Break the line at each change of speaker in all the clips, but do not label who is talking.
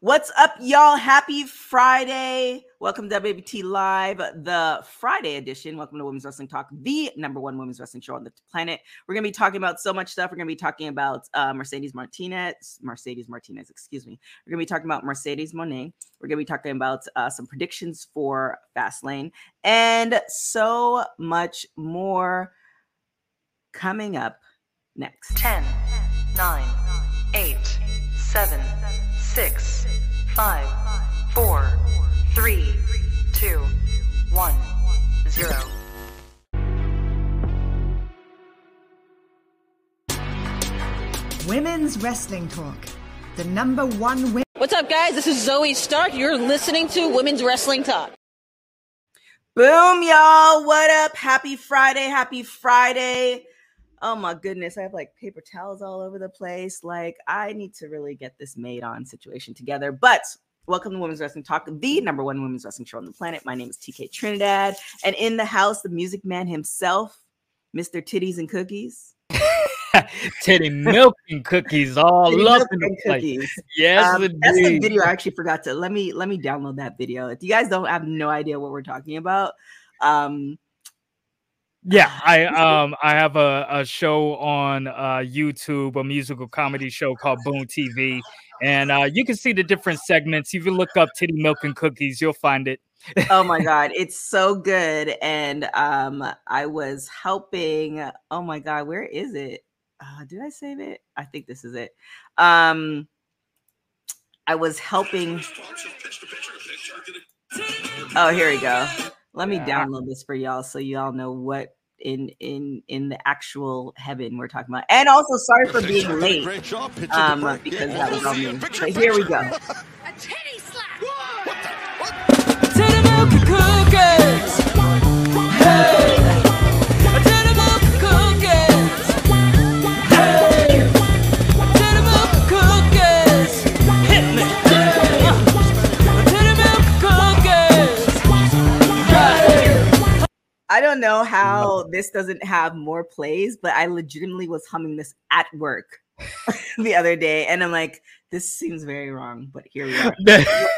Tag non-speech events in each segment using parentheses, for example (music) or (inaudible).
What's up, y'all? Happy Friday. Welcome to WWT Live, the Friday edition. Welcome to Women's Wrestling Talk, the number one women's wrestling show on the planet. We're going to be talking about so much stuff. We're going to be talking about uh, Mercedes Martinez, Mercedes Martinez, excuse me. We're going to be talking about Mercedes Moné. We're going to be talking about uh, some predictions for Fastlane and so much more coming up next.
10, 9, 8, 7, 6, 5, 4, 3, 2, 1, 0.
Women's Wrestling Talk, the number one women.
What's up, guys? This is Zoey Stark. You're listening to Women's Wrestling Talk.
Boom, y'all. What up? Happy Friday. Happy Friday. Oh my goodness. I have like paper towels all over the place. Like, I need to really get this made on situation together. But welcome to Women's Wrestling Talk, the number one women's wrestling show on the planet. My name is TK Trinidad. And in the house, the music man himself, Mr. Titties and Cookies. (laughs)
Titty milk and cookies all
Titty
up in the place.
cookies.
Yes,
Um, that's the video I actually forgot to let me let me download that video. If you guys don't have no idea what we're talking about, um,
Yeah, I um I have a, a show on uh YouTube, a musical comedy show called Boom TV, and uh you can see the different segments. If you look up Titty Milk and Cookies, you'll find it.
oh my (laughs) god it's so good and um i was helping oh my god where is it uh did i save it i think this is it um i was helping oh here we go let me
Yeah.
download this for y'all so y'all know what in in in the actual heaven we're talking about. And also sorry for being late um because that was on me. but here we go. (laughs)
Titty milk and cookies.
I don't know how this doesn't have more plays, but I legitimately was humming this at work (laughs) the other day, and I'm like, this seems very wrong, but here we are. (laughs)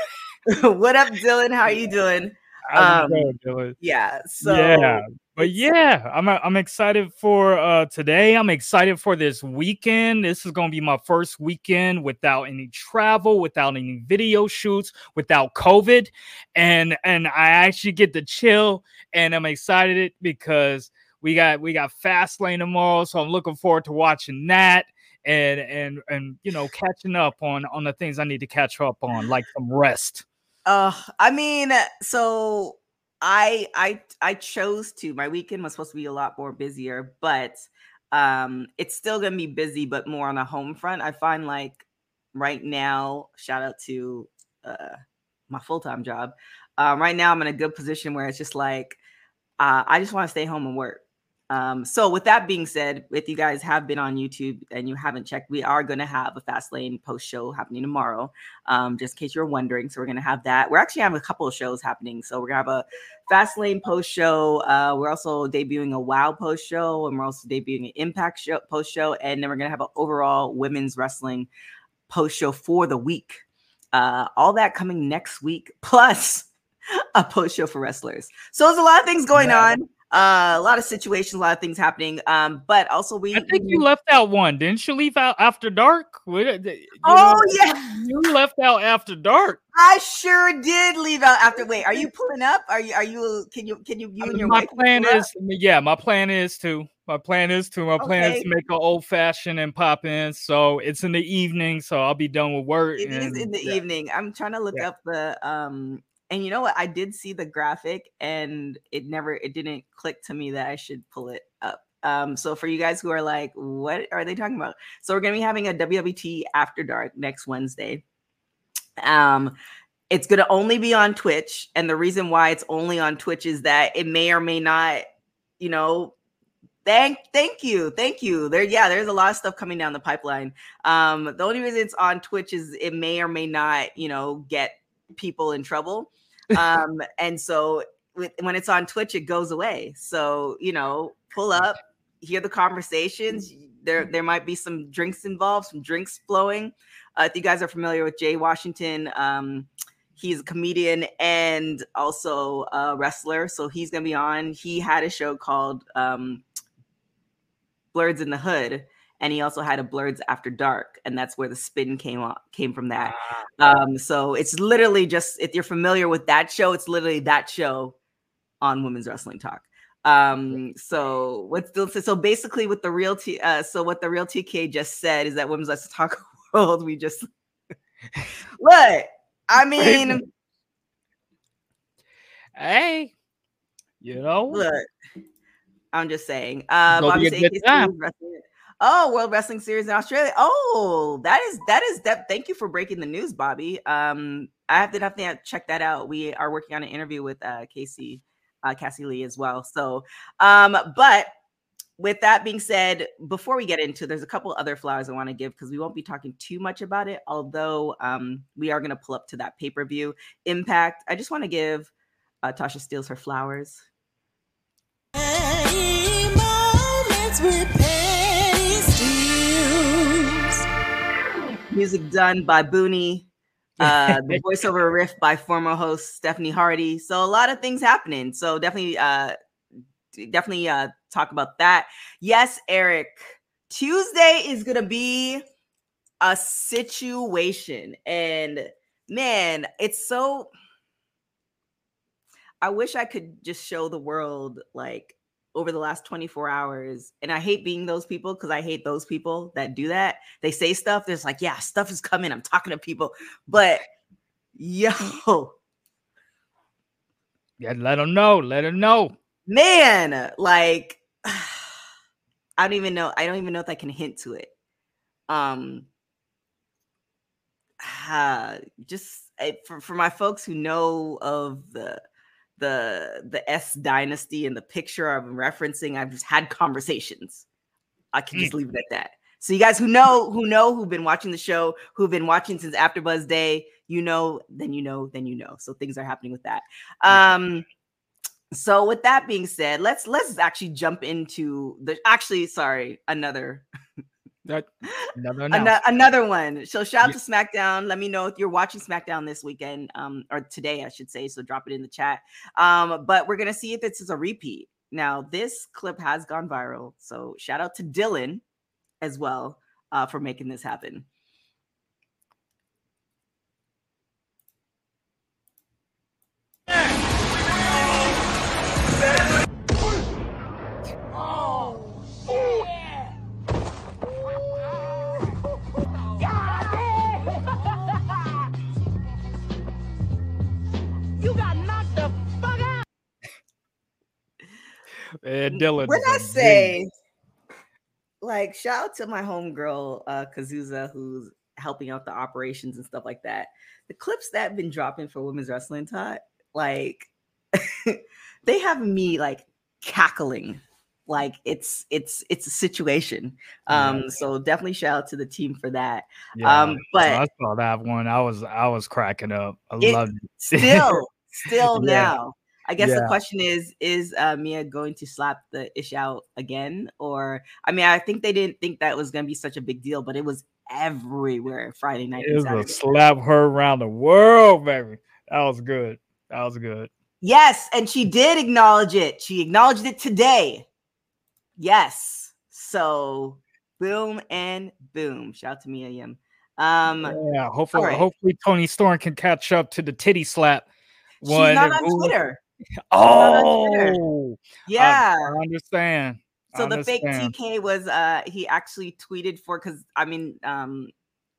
(laughs) what up, Dylan? How are you doing? Um,
going, Dylan?
Yeah. So
yeah, but yeah, I'm I'm excited for uh today. I'm excited for this weekend. This is gonna be my first weekend without any travel, without any video shoots, without COVID, and and I actually get to chill, and I'm excited because we got we got Fastlane tomorrow, so I'm looking forward to watching that. And and and you know catching up on on the things I need to catch up on, like some rest.
Uh, I mean, so I I I chose to. My weekend was supposed to be a lot more busier, but um, it's still gonna be busy, but more on a home front. I find like right now, shout out to uh my full time job. Um, right now, I'm in a good position where it's just like uh, I just want to stay home and work. Um, so with that being said, if you guys have been on YouTube and you haven't checked, we are going to have a fast lane post show happening tomorrow um, just in case you're wondering. So we're gonna have that. We're actually having a couple of shows happening. So we're gonna have a Fast Lane post show. Uh, we're also debuting a Wow post show, and we're also debuting an Impact show post show, and then we're gonna have an overall women's wrestling post show for the week. Uh, all that coming next week, (laughs) plus a post show for wrestlers. So there's a lot of things going
Yeah.
on. Uh, a lot of situations, a lot of things happening. Um, but also we.
I think
we-
you left out one, didn't you? Leave out after dark. Uh, you
Oh
know,
yeah.
you left out after dark.
I sure did leave out after. Wait, are you (laughs) pulling up? Are you? Are you? Can you? Can you? You and your
my plan
pull up?
is, yeah, my plan is to. My plan is to. My plan is to make an old fashioned and pop in. So it's in the evening, so I'll be done with work.
It is
and-
in the
yeah.
evening. I'm trying to look
Yeah.
up the um. And you know what? I did see the graphic, and it never. It didn't click to me that I should pull it up. Um. So for you guys who are like, what are they talking about? So we're gonna be having a WWT After Dark next Wednesday. Um. It's gonna only be on Twitch, and the reason why it's only on Twitch is that it may or may not, you know, Thank, thank you, thank you. There, yeah, there's a lot of stuff coming down the pipeline. Um, the only reason it's on Twitch is it may or may not, you know, get people in trouble. Um, and so with, when it's on Twitch, it goes away. So you know, pull up, hear the conversations. There, there might be some drinks involved, some drinks flowing. Uh, if you guys are familiar with Jay Washington, um, he's a comedian and also a wrestler. So he's gonna be on. He had a show called um, Blurs in the Hood, and he also had a Blurs After Dark, and that's where the spin came on, came from that. Um, so it's literally just if you're familiar with that show, it's literally that show on Women's Wrestling Talk. Um, so what's still so basically with the real T uh so what the real TK just said is that Women's Wrestling Talk (laughs) world, we just (laughs) look, I mean,
Hey, you know,
look, I'm just saying. Uh Bobby saying Oh, World Wrestling Series in Australia. Oh, that is that is that. Thank you for breaking the news, Bobby. Um, I have to definitely to check that out. We are working on an interview with uh Casey, uh Cassie Lee as well. So, um, but with that being said, before we get into, there's a couple other flowers I want to give because we won't be talking too much about it. Although, um, we are gonna pull up to that pay per view Impact. I just want to give uh, Tasha Steelz her flowers. Music done by Booney. (laughs) Uh, the voiceover riff by former host Stephanie Hardy. So a lot of things happening. So definitely, uh, definitely uh, talk about that. Yes, Eric. Tuesday is gonna be a situation, and man, it's so. I wish I could just show the world like over the last 24 hours. And I hate being those people because I hate those people that do that. They say stuff, there's like, yeah, stuff is coming. I'm talking to people. But yo, (laughs)
yeah, let them know. Let them know.
man, like (sighs) I don't even know. I don't even know if I can hint to it. Um uh, (sighs) just uh, for, for my folks who know of the the the S dynasty and the picture I'm referencing, I've just had conversations. I can just leave it at that. So you guys who know who know who've been watching the show, who've been watching since AfterBuzz Day, you know, then you know, then you know. So things are happening with that. Um so with that being said, let's let's actually jump into the actually sorry, another
That never
Ano-
know.
another one. So shout out
Yeah.
to SmackDown. Let me know if you're watching SmackDown this weekend, um, or today, I should say. So drop it in the chat. Um, but we're gonna see if this is a repeat. Now, this clip has gone viral. So shout out to Dylan as well uh, for making this happen.
Eh, Dylan.
when I say, like, shout out to my homegirl, uh, Kazuza, who's helping out the operations and stuff like that. The clips that have been dropping for women's wrestling, Todd, like, (laughs) they have me like cackling. Like it's it's it's a situation. Um, so definitely shout out to the team for that.
yeah,
um, but-
I saw that one. I was I was cracking up. I loved it.
Still, (laughs) still
Yeah.
now. I guess the question is: Is uh, Mia going to slap the ish out again? Or I mean, I think they didn't think that was going to be such a big deal, but it was everywhere Friday night.
It was a slap her around the world, baby. That was good. That was good.
Yes, and she did acknowledge it. She acknowledged it today. Yes. So boom and boom. Shout out to Mia Yim. Um,
Yeah, hopefully,
right.
hopefully Toni Storm can catch up to the titty slap.
she's
one
Twitter. not on Twitter. (laughs)
Oh,
Yeah.
I understand. I
so the fake. TK was uh he actually tweeted for because I mean um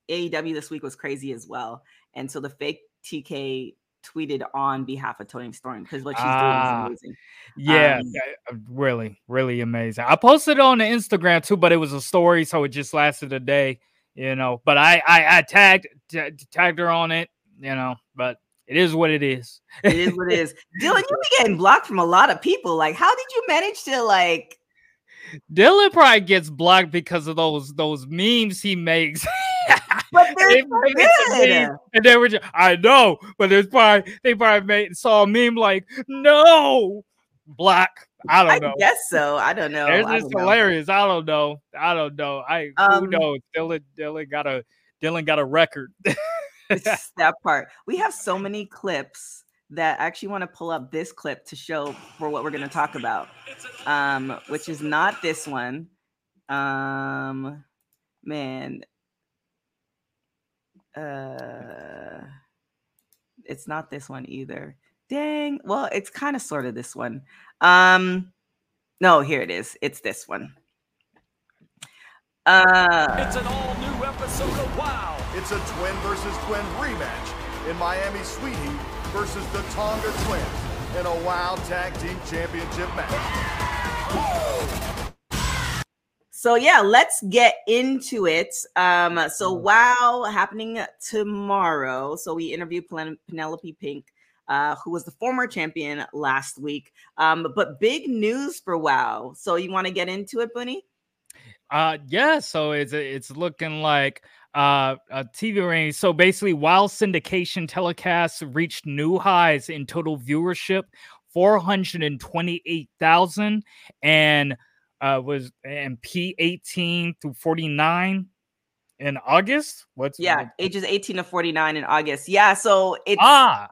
AEW this week was crazy as well. And so the fake TK tweeted on behalf of Toni Storm because what she's
Ah.
doing is amazing.
Yeah,
Um,
yeah, uh, really, really amazing. I posted it on the Instagram too, but it was a story, so it just lasted a day, you know. But I, I, I tagged, ta- tagged her on it, you know. But it is what it is.
It is what it is. (laughs) Dylan, you be getting blocked from a lot of people. Like, how did you manage to like
Dylan probably gets blocked because of those those memes he makes. (laughs)
but they're (laughs) so
made it a
good.
and they were just, I know, but there's probably they probably made saw a meme like no block. I don't
I
know.
I guess so. I don't know.
It's
I
just
don't know.
hilarious. I don't know. I don't know. I who
Um,
knows? Dylan Dylan got a Dylan got a record.
It's (laughs) that part. We have so many clips that I actually want to pull up this clip to show for what we're going to talk about, um, which is not this one. Um, man, uh, it's not this one either. Dang. Well, it's kind of sort of this one. Um, no, here it is. It's this one. Uh,
It's an all new episode of WoW.
It's a twin versus twin rematch in Miami Sweet Heat versus the Tonga Twins in a WOW Tag Team Championship match.
So yeah, let's get into it. Um, so wow, happening tomorrow. So we interviewed Pen- Penelope Pink, uh, who was the former champion last week. Um, but big news for Wow. So you want to get into it, Bunny?
Uh yeah, so it's it's looking like uh a TV range. So basically, while syndication telecasts reached new highs in total viewership, 428,000 and uh was and P18 through 49 in August. What's
Yeah, ages 18 to 49 in August. Yeah, so it's
Ah,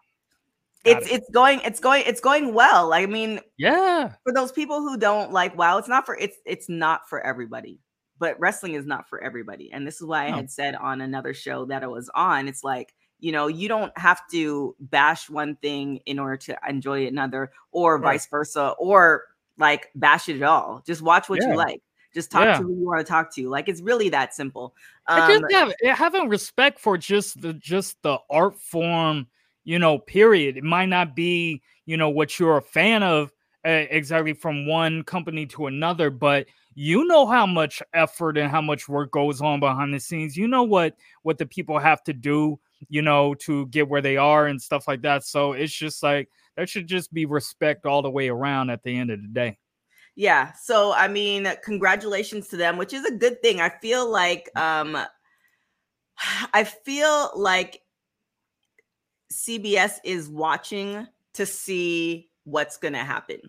got
it's it's going it's going it's going well. I mean,
yeah.
for those people who don't like wow it's not for it's it's not for everybody but wrestling is not for everybody and this is why i had said on another show that i was on it's like you know you don't have to bash one thing in order to enjoy another or
Right.
vice versa or like bash it at all just watch what
Yeah.
you like just talk
Yeah.
to who you want to talk to like it's really that simple
I
um,
just have having respect for just the just the art form, you know. Period. It might not be you know what you're a fan of uh, exactly from one company to another, but you know how much effort and how much work goes on behind the scenes. You know what what the people have to do, you know, to get where they are and stuff like that. So it's just like there should just be respect all the way around at the end of the day.
yeah so i mean congratulations to them which is a good thing i feel like um (sighs) i feel like cbs is watching to see what's going to happen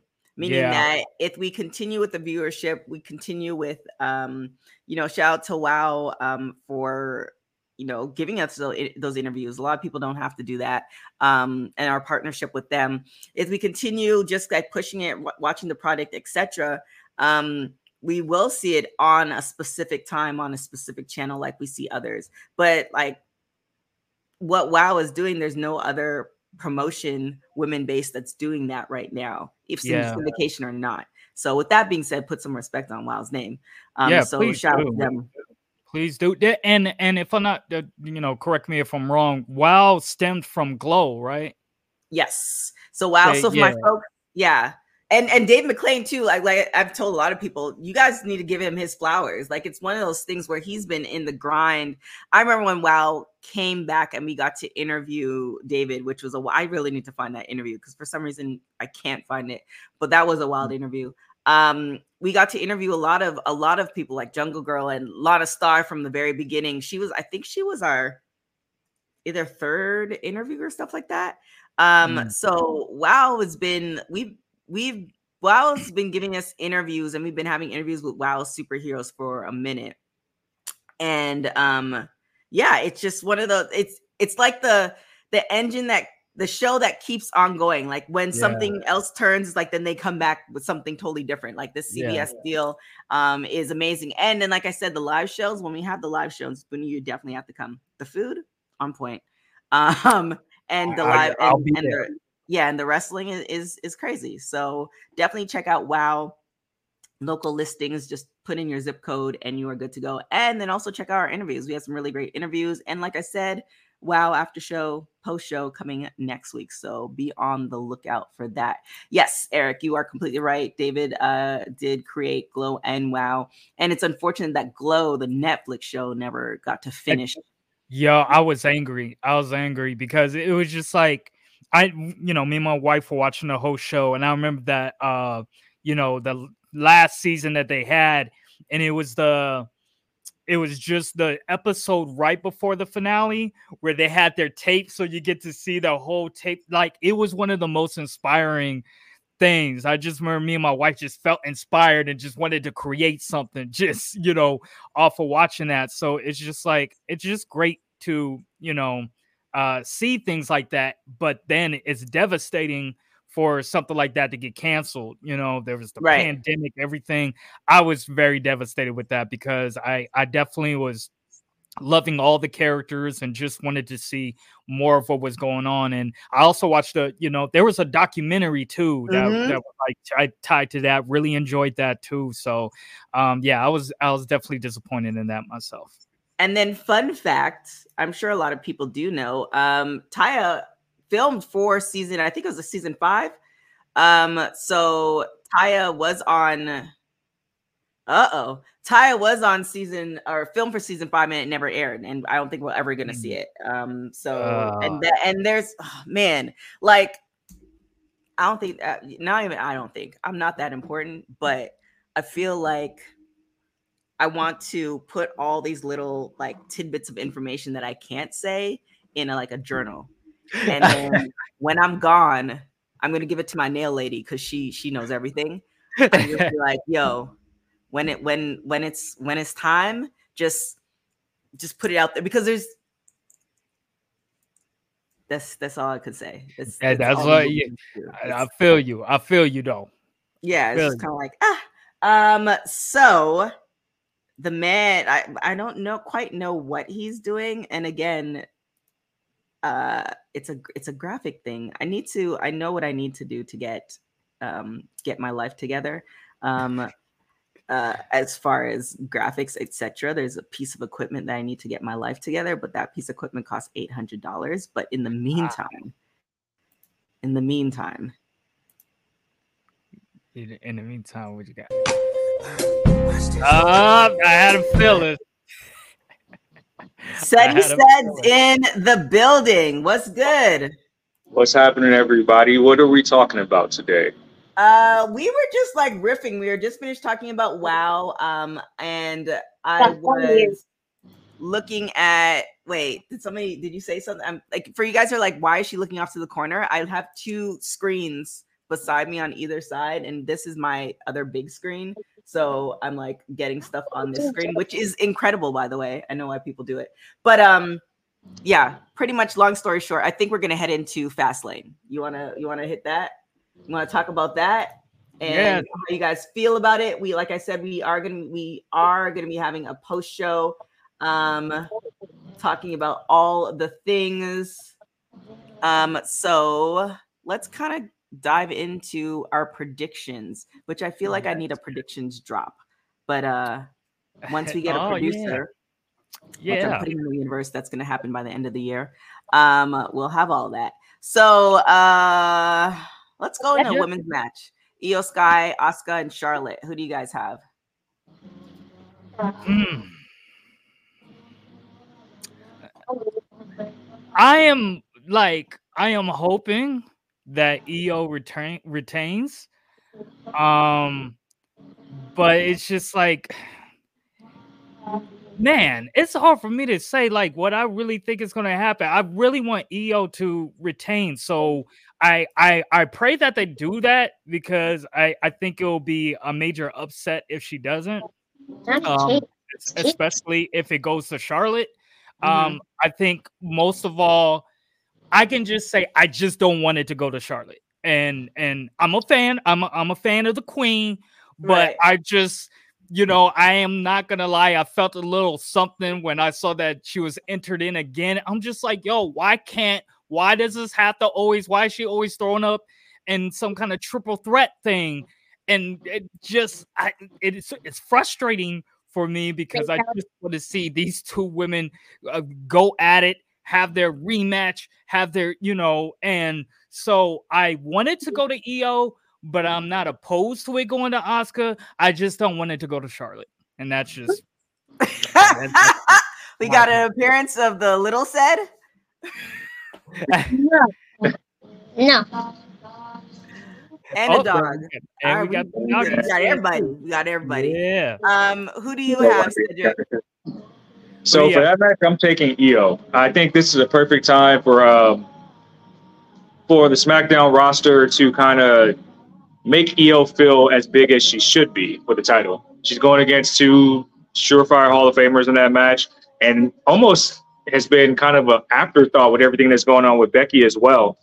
meaning
Yeah.
that if we continue with the viewership we continue with um you know shout out to wow um for you know giving us those interviews. A lot of people don't have to do that um and our partnership with them. If we continue just like pushing it wa- watching the product etc um we will see it on a specific time on a specific channel like we see others. But like what wow is doing there's no other promotion women based that's doing that right now if
Yeah.
syndication or not so with that being said put some respect on wow's name um
Yeah,
so
please
shout out to
do.
them
Please do. And and if I'm not, uh, you know, correct me if I'm wrong. WoW stemmed from Glow, right?
Yes. So wow.
Okay,
so for my
yeah.
folks, yeah. And and Dave McLane too. Like like I've told a lot of people, you guys need to give him his flowers. Like it's one of those things where he's been in the grind. I remember when Wow came back and we got to interview David, which was a I really need to find that interview because for some reason I can't find it. But that was a wild interview. Um, we got to interview a lot of a lot of people like Jungle Girl and Lotta Star from the very beginning. She was, I think she was our either third interview or stuff like that. Um,
Mm.
so Wow has been we've we've Wow has been giving us interviews and we've been having interviews with Wow superheroes for a minute. And um yeah, it's just one of those it's it's like the the engine that the show that keeps on going. Like when
Yeah.
something else turns, it's like then they come back with something totally different. Like this
Yeah.
CBS deal um is amazing. And then like I said, the live shows, when we have the live shows, Booney, you definitely have to come. The food on point. (laughs) Um and the
I-
live
I'll
and,
be
and
there.
the yeah, and the wrestling is, is is crazy. So definitely check out Wow local listings. Just put in your zip code and you are good to go. And then also check out our interviews. We have some really great interviews. And like I said, Wow after show, post show coming next week. So be on the lookout for that. Yes, Eric, you are completely right. David uh did create Glow and Wow. And it's unfortunate that Glow, the Netflix show, never got to finish.
Yeah, I was angry. I was angry because it was just like I, you know, me and my wife were watching the whole show, and I remember that, uh, you know, the last season that they had, and it was the, it was just the episode right before the finale where they had their tape, so you get to see the whole tape. Like it was one of the most inspiring things. I just remember me and my wife just felt inspired and just wanted to create something, (laughs) just you know, off of watching that. So it's just like it's just great to you know uh, see things like that, but then it's devastating for something like that to get canceled. You know, there was the
Right.
pandemic, everything. I was very devastated with that because I I definitely was loving all the characters and just wanted to see more of what was going on. And I also watched a, you know, there was a documentary too that,
Mhm.
that was like I tied to that. Really enjoyed that too. So um yeah, I was I was definitely disappointed in that myself.
And then, fun fact I'm sure a lot of people do know um, Taya filmed for season, I think it was a season five. Um, so Taya was on, uh oh, Taya was on season or film for season five and it never aired. And I don't think we're ever going to see it. Um, so,
Uh.
and that, and there's, oh, man, like, I don't think, uh, not even, I don't think I'm not that important, but I feel like I want to put all these little like tidbits of information that I can't say in a, like a journal. And then (laughs) when I'm gone, I'm gonna give it to my nail lady because she she knows everything. I'm gonna be like, yo, when it when when it's when it's time, just just put it out there because there's that's that's all I could say. That's,
Yeah, that's
all
what you-. I, I feel you. I feel you though.
yeah, it's just kind of like ah. Um, so the man, I I don't know quite know what he's doing, and again, uh, it's a it's a graphic thing. I need to I know what I need to do to get um get my life together. Um, uh, as far as graphics, etc. There's a piece of equipment that I need to get my life together, but that piece of equipment costs eight hundred dollars. But in the meantime, in the meantime,
In, in the meantime, what you got? (sighs) (sighs) (sighs) Uh, I had a feeling. (laughs)
Seti
had a
Sed's in the building. What's good?
What's happening, everybody? What are we talking about today?
Uh, we were just like riffing. We were just finished talking about WoW. Um, and I was looking at. Wait, did somebody? Did you say something? I'm like, for you guys who are like, why is she looking off to the corner? I have two screens beside me on either side, and this is my other big screen. So I'm like getting stuff on this screen, which is incredible, by the way. I know why people do it, but um, yeah, pretty much. Long story short, I think we're gonna head into fast lane. You wanna you wanna hit that? You wanna talk about that? And
Yeah.
how you guys feel about it? We like I said, we are gonna we are gonna be having a post show, um, talking about all the things. Um, so let's kind of dive into our predictions, which I feel like I need a predictions drop. But uh once we get a
Oh, yeah.
producer, I'm
Yeah.
putting in the universe, that's gonna happen by the end of the year. Um, we'll have all that. So uh let's go into a women's match. Iyo Sky, Asuka, and Charlotte. Who do you guys have?
Hmm. I am like I am hoping that Iyo retain retains. Um but it's just like man, it's hard for me to say like what I really think is going to happen. I really want Iyo to retain. So I I I pray that they do that because I I think it will be a major upset if she doesn't. Um, especially if it goes to Charlotte.
Mhm.
Um, I think most of all, I can just say I just don't want it to go to Charlotte. And and I'm a fan. I'm a, I'm a fan of the Queen, but
Right.
I just you know I am not gonna lie. I felt a little something when I saw that she was entered in again. I'm just like, yo, why can't? Why does this have to always? Why is she always throwing up in some kind of triple threat thing? And it just I, it's it's frustrating for me because I just want to see these two women uh, go at it, have their rematch, have their, you know, and so I wanted to go to Iyo, but I'm not opposed to it going to Asuka. I just don't want it to go to Charlotte. And that's just (laughs)
we got an appearance of the little said. (laughs)
No.
And
Oh,
a dog.
And
All
we
right,
got the
we, we got everybody. We got everybody.
Yeah.
Um, who do you have, Cedric?
So
yeah.
for that match, I'm taking Iyo. I think this is a perfect time for um for the SmackDown roster to kind of make Iyo feel as big as she should be for the title. She's going against two surefire Hall of Famers in that match, and almost has been kind of an afterthought with everything that's going on with Becky as well.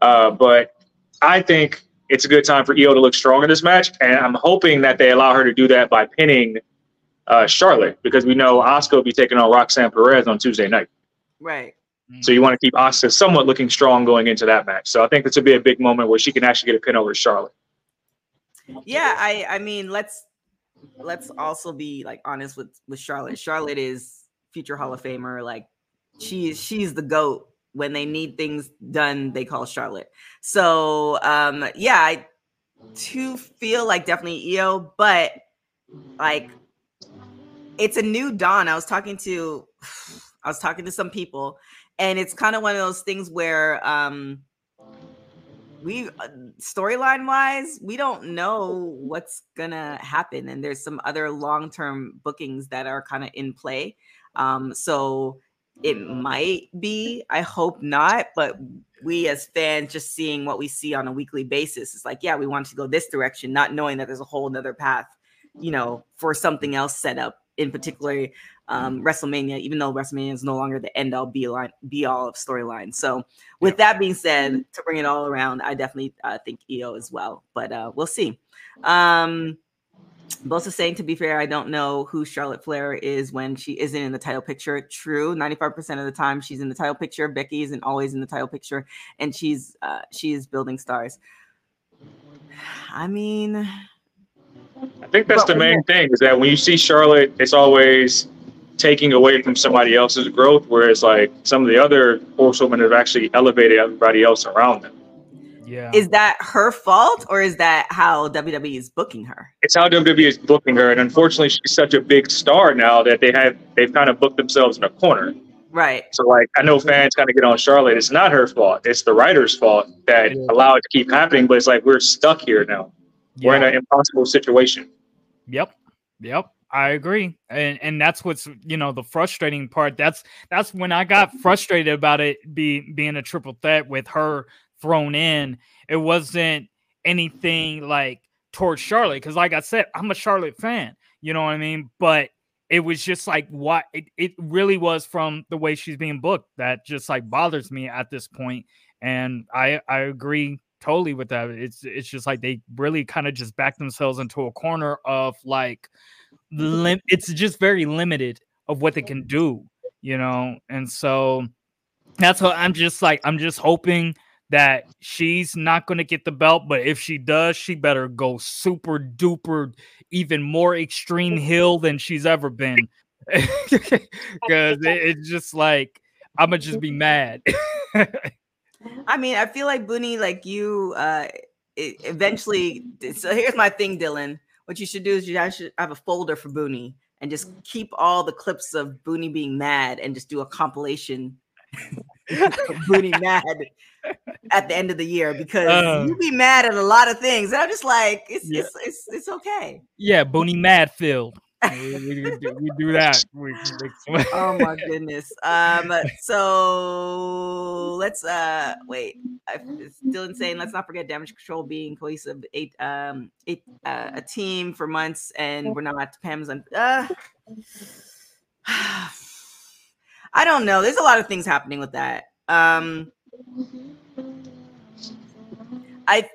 Uh, but I think it's a good time for Iyo to look strong in this match, and I'm hoping that they allow her to do that by pinning uh, Charlotte because we know Asuka will be taking on Roxanne Perez on Tuesday night.
Right.
So you want to keep Asuka somewhat looking strong going into that match. So I think this will be a big moment where she can actually get a pin over Charlotte.
Yeah, I I mean, let's let's also be like honest with with Charlotte. Charlotte is future Hall of Famer. Like she's she's the goat. When they need things done, they call Charlotte. So um yeah, I to feel like definitely Iyo, but like it's a new dawn. I was talking to (sighs) I was talking to some people, and it's kind of one of those things where um we uh, storyline wise we don't know what's gonna happen and there's some other long-term bookings that are kind of in play um so it might be i hope not but we as fans just seeing what we see on a weekly basis it's like yeah we want to go this direction not knowing that there's a whole nother path you know for something else set up in particular um, WrestleMania, even though WrestleMania is no longer the end all be line be all of storyline. So, with that being said, to bring it all around, I definitely uh, think Iyo as well, but uh, we'll see. Um, both are saying, to be fair, I don't know who Charlotte Flair is when she isn't in the title picture. True, 95% of the time she's in the title picture. Becky isn't always in the title picture, and she's uh, she is building stars. (sighs) I mean,
I think that's the main thing is that when you see Charlotte, it's always taking away from somebody else's growth, whereas like some of the other horsewomen have actually elevated everybody else around them.
Yeah.
is that her fault or is that how WWE is booking her?
It's how WWE is booking her, and unfortunately, she's such a big star now that they have they've kind of booked themselves in a corner.
Right.
So like I know fans kind of get on Charlotte. It's not her fault. It's the writer's fault that allowed it to keep happening. But it's like we're stuck here now. We're in an impossible situation.
Yep. Yep. I agree. And and that's what's you know the frustrating part. That's that's when I got frustrated about it be being a triple threat with her thrown in. It wasn't anything like towards Charlotte. Cause like I said, I'm a Charlotte fan. You know what I mean? But it was just like what it, it really was from the way she's being booked that just like bothers me at this point. And I I agree totally with that. It's it's just like they really kind of just back themselves into a corner of like lim- it's just very limited of what they can do, you know. And so that's what I'm just like I'm just hoping that she's not going to get the belt, but if she does, she better go super duper even more extreme hill than she's ever been. (laughs) Cuz it, it's just like I'm going to just be (laughs) mad. (laughs)
I mean, I feel like Booney, like you, uh, eventually. (laughs) So here's my thing, Dylan. What you should do is you guys should have a folder for Booney and just keep all the clips of Booney being mad and just do a compilation (laughs) of Booney mad at the end of the year because
Uh.
you be mad at a lot of things. And I'm just like, it's
Yeah.
it's, it's it's okay.
yeah, Booney Madfield. we, we, we do, we do that. We, we- (laughs)
oh my goodness. Um, so let's uh wait. I, it's still insane. Let's not forget damage control being cohesive. Eight um eight uh, a team for months, and we're not Pam's on. Uh, (sighs) I don't know. There's a lot of things happening with that. Um, I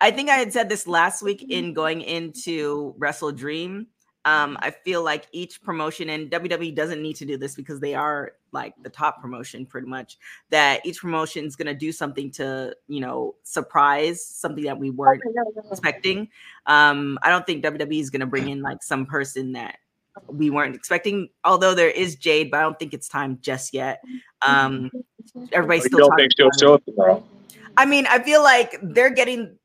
I think I had said this last week in going into WrestleDream. Um, I feel like each promotion and WWE doesn't need to do this because they are like the top promotion pretty much. That each promotion is gonna do something to you know surprise something that we weren't expecting. Um, I don't think WWE is gonna bring (clears throat) in like some person that we weren't expecting. Although there is Jade, but I don't think it's time just yet. Um, everybody's still
don't think she'll show up tomorrow.
I mean, I feel like they're getting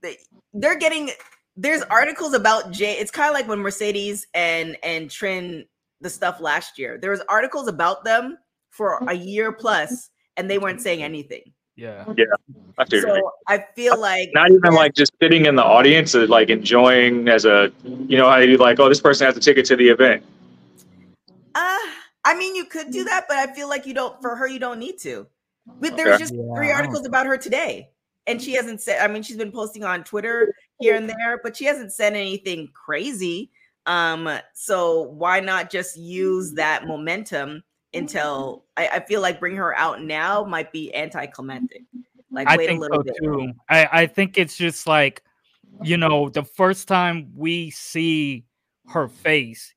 they're getting there's articles about Jay. It's kind of like when Mercedes and and Trin the stuff last year. There was articles about them for a year plus, and they weren't saying anything.
yeah.
Yeah, I see what.
So I feel like
Not even like just sitting in the audience, uh, like enjoying as a, you know, how you like, oh, this person has a ticket to the event.
Uh, I mean, you could do that, but I feel like you don't. For her, you don't need to. But there's
Okay.
just
Yeah,
three articles about her today, and she hasn't said. I mean, she's been posting on Twitter here and there, but she hasn't said anything crazy. Um, so why not just use that momentum until I, I feel like bring her out now might be anticlimactic. Like
I
wait a
think
little
so
bit.
too. I, I think it's just like, you know, the first time we see her face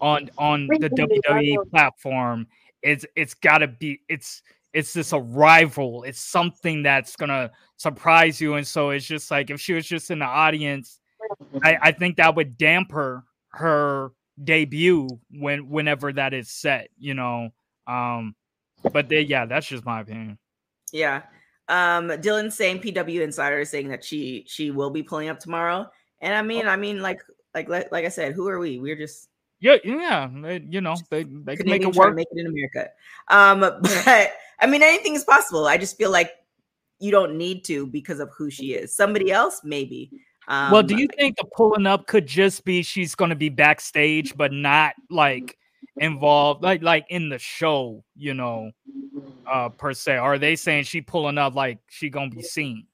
on on the WWE platform, it's it's gotta be it's it's just a rival. It's something that's gonna surprise you. And so it's just like if she was just in the audience, I, I think that would damper her debut when whenever that is set, you know. Um but they, yeah, that's just my opinion.
Yeah. Um, Dylan saying PW Insider is saying that she she will be pulling up tomorrow. And I mean, I mean, like like like, like I said, who are we? We're just
Yeah, yeah, they- you know, they they can make it work.
make it in America. Um, (laughs) but I mean, anything is possible. I just feel like you don't need to because of who she is. Somebody else, maybe. Um,
well, do you think the pulling up could just be she's going to be backstage, but not like involved, like like in the show, you know, uh per se? Or are they saying she pulling up like she gonna be seen?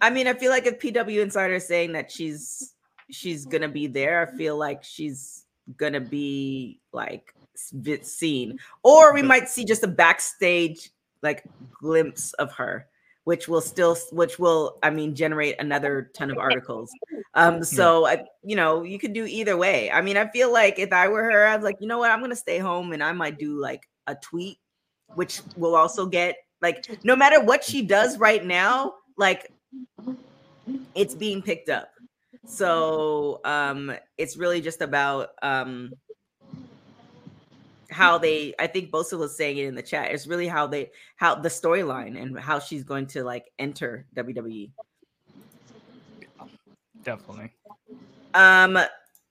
I mean, I feel like if PW Insider is saying that she's she's gonna be there, I feel like she's gonna be like s- bit seen, or we might see just a backstage like glimpse of her, which will still, which will, I mean, generate another ton of articles. Um, (laughs) so I, you know, you could do either way. I mean, I feel like if I were her, I was like, you know what, I'm gonna stay home and I might do like a tweet, which will also get like, no matter what she does right now, like it's being picked up. So um it's really just about um how they I think Bosa was saying it in the chat. It's really how they how the storyline and how she's going to like enter. WWE.
Definitely.
Um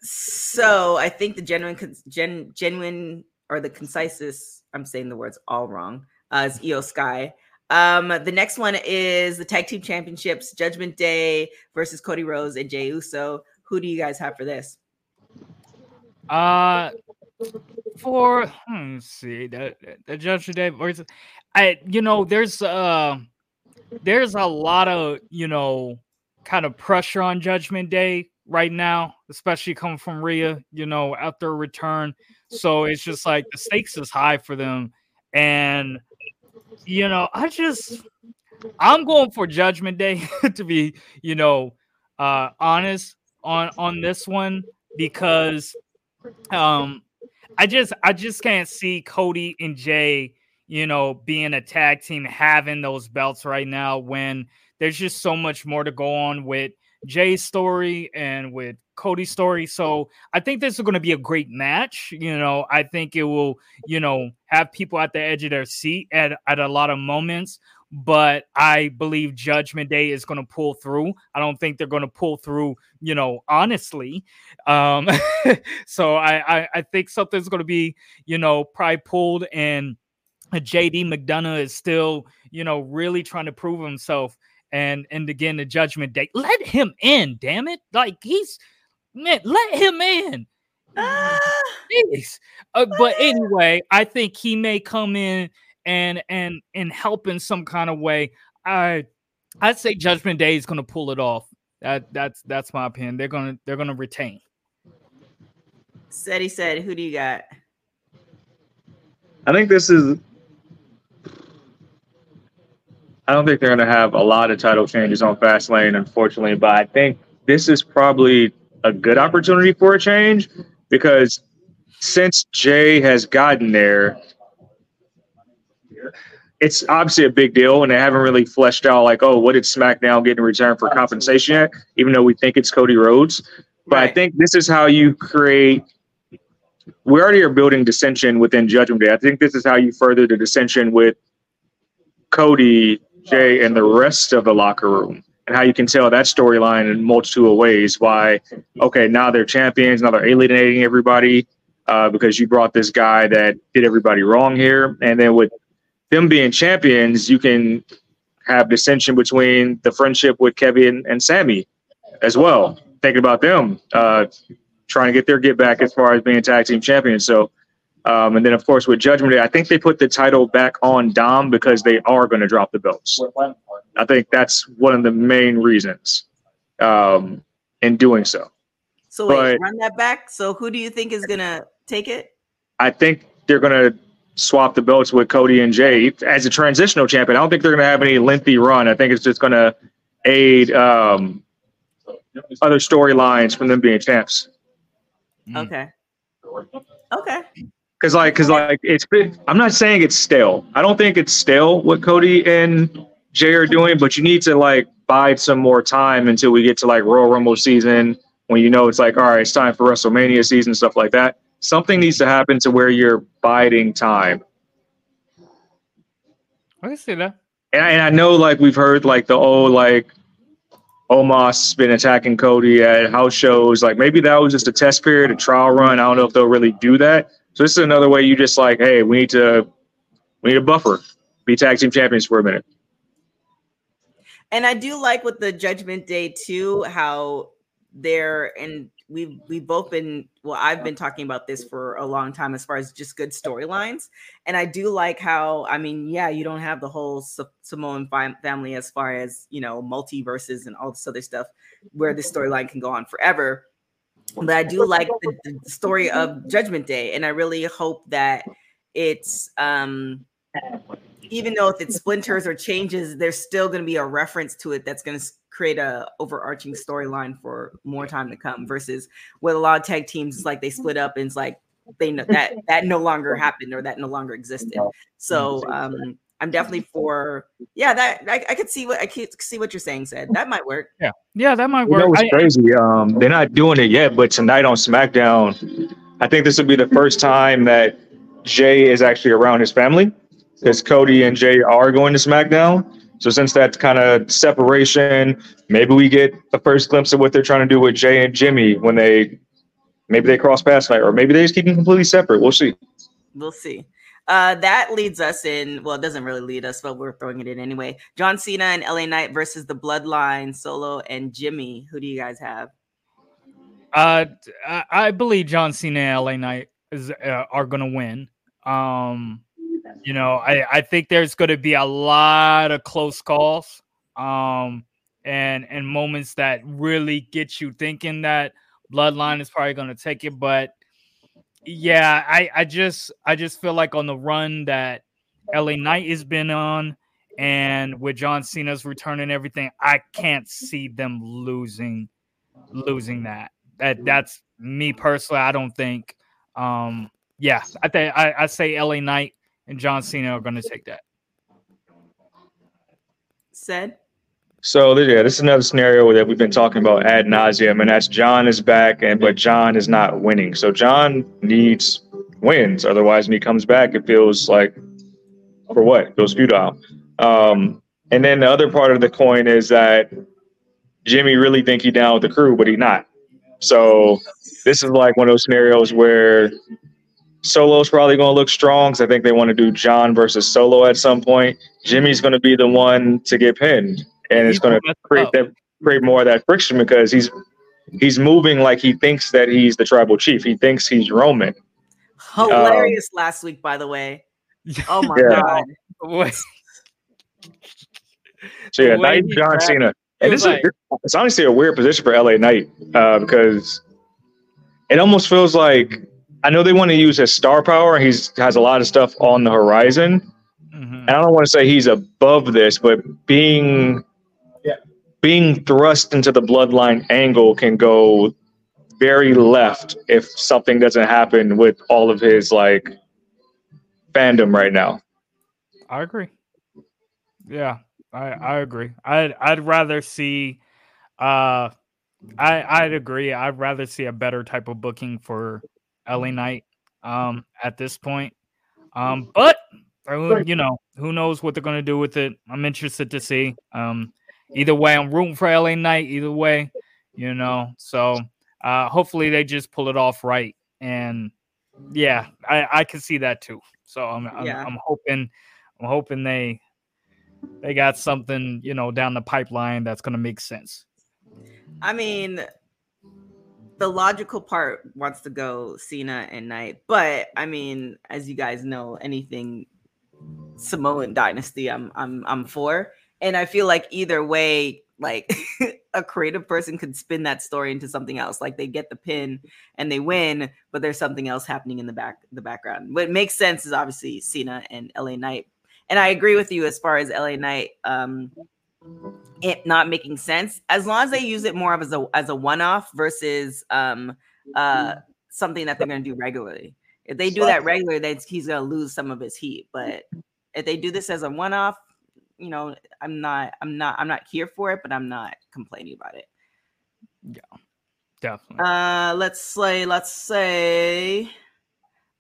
so I think the genuine gen, genuine or the concisest I'm saying the words all wrong uh is Iyo Sky. Um the next one is the tag team championships Judgment Day versus Cody Rhodes and Jey Uso. Who do you guys have for this?
Uh for hmm, let's see the the judge today versus I you know there's uh there's a lot of you know kind of pressure on Judgment Day right now, especially coming from Rhea, you know, after return. So it's just like the stakes is high for them. And you know, I just I'm going for Judgment Day (laughs) to be, you know, uh honest on on this one because um I just I just can't see Cody and Jey, you know, being a tag team having those belts right now when there's just so much more to go on with Jey's story and with Cody's story. So I think this is going to be a great match. You know, I think it will, you know, have people at the edge of their seat at, at a lot of moments. But I believe Judgment Day is going to pull through. I don't think they're going to pull through, you know, honestly. Um, (laughs) so I, I I think something's going to be, you know, probably pulled and JD McDonagh is still, you know, really trying to prove himself. And and again, the Judgment Day, let him in, damn it! Like he's man, let him in. Jeez. Uh, but anyway, I think he may come in and and and help in some kind of way. I I'd say Judgment Day is going to pull it off. That that's that's my opinion. They're gonna they're gonna retain.
Said he said, who do you got?
I think this is. I don't think they're going to have a lot of title changes on Fastlane, unfortunately, but I think this is probably a good opportunity for a change because since Jey has gotten there, it's obviously a big deal, and they haven't really fleshed out like, oh, what did SmackDown get in return for compensation yet? Even though we think it's Cody Rhodes, but I think this is how you create. We already are building dissension within Judgment Day. I think this is how you further the dissension with Cody, Jey, and the rest of the locker room, and how you can tell that storyline in multitude of ways. Why, okay, now they're champions, now they're alienating everybody uh, because you brought this guy that did everybody wrong here, and then with them being champions, you can have dissension between the friendship with Kevin and Sami as well. Thinking about them uh, trying to get their get back as far as being tag team champions. So, um, and then of course with Judgment Day, I think they put the title back on Dom because they are going to drop the belts. I think that's one of the main reasons. um, in doing so.
So wait,
But-
run that back. So who do you think is gonna take it?
I think they're going to swap the belts with Cody and Jey as a transitional champion. I don't think they're going to have any lengthy run. I think it's just going to aid um, other storylines from them being champs.
Mm.
Okay. Okay.
Because like, because like, it's. been- I'm not saying it's stale. I don't think it's stale what Cody and Jey are doing, but you need to like bide some more time until we get to like Royal Rumble season when you know it's like, all right, it's time for WrestleMania season, stuff like that. Something needs to happen to where you're biding time.
I can see that.
and I, and I know like we've heard like the old like Omos been attacking Cody at house shows. Like maybe that was just a test period, a trial run. I don't know if they'll really do that. So this is another way you just like, hey, we need to we need a buffer, be tag team champions for a minute.
And I do like with the Judgment Day too, how they're and we've we've both been well, I've been talking about this for a long time as far as just good storylines. And I do like how I mean, yeah, you don't have the whole Sa- Samoan fam- family as far as you know multiverses and all this other stuff where this (laughs) storyline can go on forever. But I do like the, the story of Judgment Day, and I really hope that it's um even though if it splinters or changes, there's still going to be a reference to it that's going to create a overarching storyline for more time to come. Versus with a lot of tag teams, it's like they split up and it's like they know that that no longer happened or that no longer existed. So um, I'm definitely for yeah that I, I could see what I could see what you're saying. Said that might work.
Yeah, yeah, that might
You know
work.
what's
I-
crazy? Um, they're not doing it yet, but tonight on SmackDown, I think this will be the first time that Jey is actually around his family, because Cody and Jey are going to SmackDown. So since that kind of separation, maybe we get the first glimpse of what they're trying to do with Jey and Jimmy when they maybe they cross paths tonight, or maybe they just keep them completely separate. We'll see.
We'll see. Uh, that leads us in. Well, it doesn't really lead us, but we're throwing it in anyway. John Cena and LA Knight versus the Bloodline, Solo and Jimmy. Who do you guys have?
Uh, I, I believe John Cena and LA Knight is uh, are gonna win. Um, you know, I I think there's gonna be a lot of close calls. Um, and and moments that really get you thinking that Bloodline is probably gonna take it, but yeah, I I just I just feel like on the run that LA Knight has been on. And with John Cena's return and everything, I can't see them losing losing that that that's me personally. I don't think. Um, yeah, I think I, I say LA Knight and John Cena are going to take that.
Said
So yeah, this is another scenario that we've been talking about ad nauseum, and that's John is back, and but John is not winning. So John needs wins, otherwise when he comes back, it feels like for what? It feels futile. Um, and then the other part of the coin is that Jimmy really think he down with the crew, but he not. So this is like one of those scenarios where Solo's probably going to look strong because I think they want to do John versus Solo at some point. Jimmy's going to be the one to get pinned, and it's going
gonna
create that create more of that friction because he's he's moving like he thinks that he's the tribal chief. He thinks he's Roman.
hilarious last week, by the way. (laughs) Oh my
Yeah.
god.
So yeah,
The
Knight John
grabbed-
Cena, and this
like-
is it's honestly a weird position for LA Knight uh, because it almost feels like I know they want to use his star power. He's has a lot of stuff on the horizon,
Mhm.
and I don't want to say he's above this, but being being thrust into the bloodline angle can go very left if something doesn't happen with all of his like fandom right now.
I agree. Yeah, I I agree. I'd I'd rather see. Uh, I I'd agree. I'd rather see a better type of booking for LA Knight. Um, at this point. Um, but uh, you know, who knows what they're gonna do with it? I'm interested to see. Um, either way, I'm rooting for LA Knight. Either way, you know. So uh, hopefully they just pull it off right. And yeah, I I can see that too. So I'm I'm,
Yeah.
I'm hoping I'm hoping they they got something you know down the pipeline that's gonna make sense.
I mean, the logical part wants to go Cena and Knight, but I mean, as you guys know, anything Samoan dynasty, I'm I'm I'm for. And I feel like either way, like (laughs) a creative person could spin that story into something else. Like they get the pin and they win, but there's something else happening in the back the background. What makes sense is obviously Cena and LA Knight. And I agree with you as far as LA Knight um it not making sense as long as they use it more of as a as a one-off versus um uh something that they're going to do regularly. If they do that regularly, then he's going to lose some of his heat. But if they do this as a one-off, you know, I'm not, I'm not, I'm not here for it, but I'm not complaining about it.
Yeah, definitely.
Uh, let's say, let's say,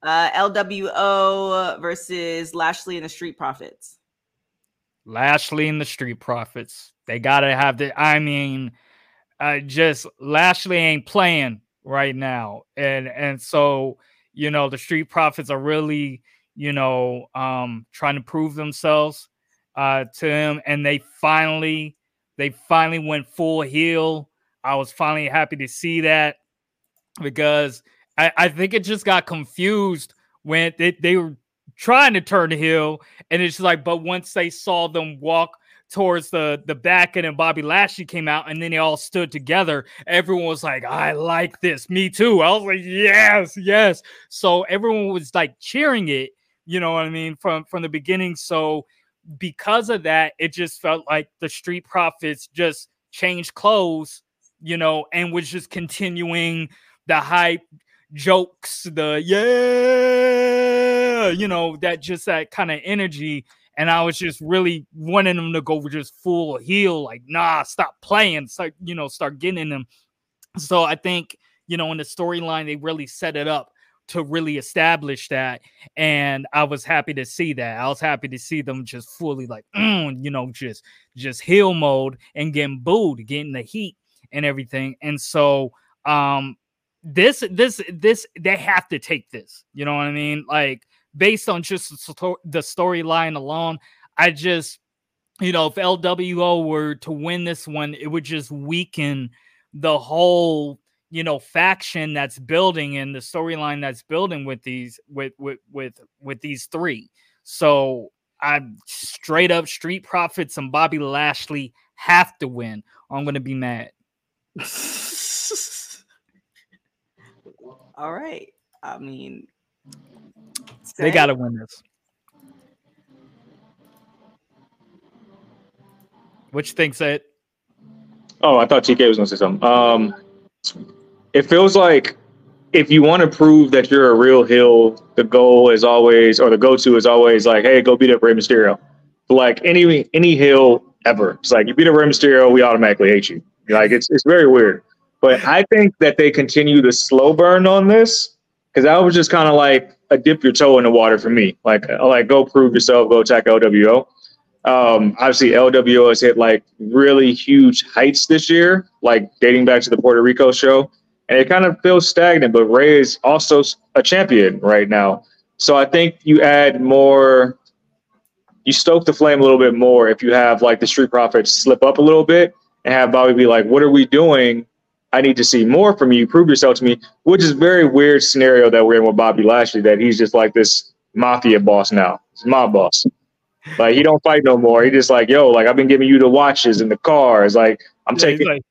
uh, LWO versus Lashley and the Street Profits.
Lashley and the Street Profits. They gotta have the. I mean, uh, just Lashley ain't playing right now, and and so you know the Street Profits are really you know um trying to prove themselves uh to him, and they finally they finally went full heel. I was finally happy to see that because I, I think it just got confused when they, they were trying to turn the heel, and it's like, but once they saw them walk towards the the back end and Bobby Lashley came out and then they all stood together. Everyone was like, I like this. Me too. I was like, yes, yes. So everyone was like cheering it, you know what I mean, from from the beginning. So because of that, it just felt like the Street Profits just changed clothes, you know, and was just continuing the hype jokes, the yeah, you know, that just that kind of energy. And I was just really wanting them to go just full heel, like, nah, stop playing, start, you know, start getting them. So I think, you know, in the storyline, they really set it up to really establish that. And I was happy to see that. I was happy to see them just fully like, mm, you know, just just heel mode and getting booed, getting the heat and everything. And so um this this this they have to take this you know what i mean like based on just the storyline alone i just you know if lwo were to win this one it would just weaken the whole you know faction that's building and the storyline that's building with these with with with with these three. So i'm straight up street profits and bobby lashley have to win. I'm gonna be mad. (laughs)
All right. I mean,
they got to win this. Which thinks it?
Oh, I thought TK was going to say something. Um, it feels like if you want to prove that you're a real heel, the goal is always, or the go-to is always like, hey, go beat up Rey Mysterio. Like any any heel ever, it's like you beat up Rey Mysterio, we automatically hate you. Like it's it's very weird. But I think that they continue the slow burn on this because that was just kind of like a dip your toe in the water for me. Like, uh, like go prove yourself, go attack LWO. Um, obviously, LWO has hit like really huge heights this year, like dating back to the Puerto Rico show, and it kind of feels stagnant. But Rey is also a champion right now, so I think you add more, you stoke the flame a little bit more if you have like the Street Profits slip up a little bit and have Bobby be like, "What are we doing?" I need to see more from you. Prove yourself to me, which is very weird scenario that we're in with Bobby Lashley, that he's just like this mafia boss now. He's my boss. Like he don't fight no more. He just like, yo, like I've been giving you the watches and the cars. Like I'm yeah, taking like,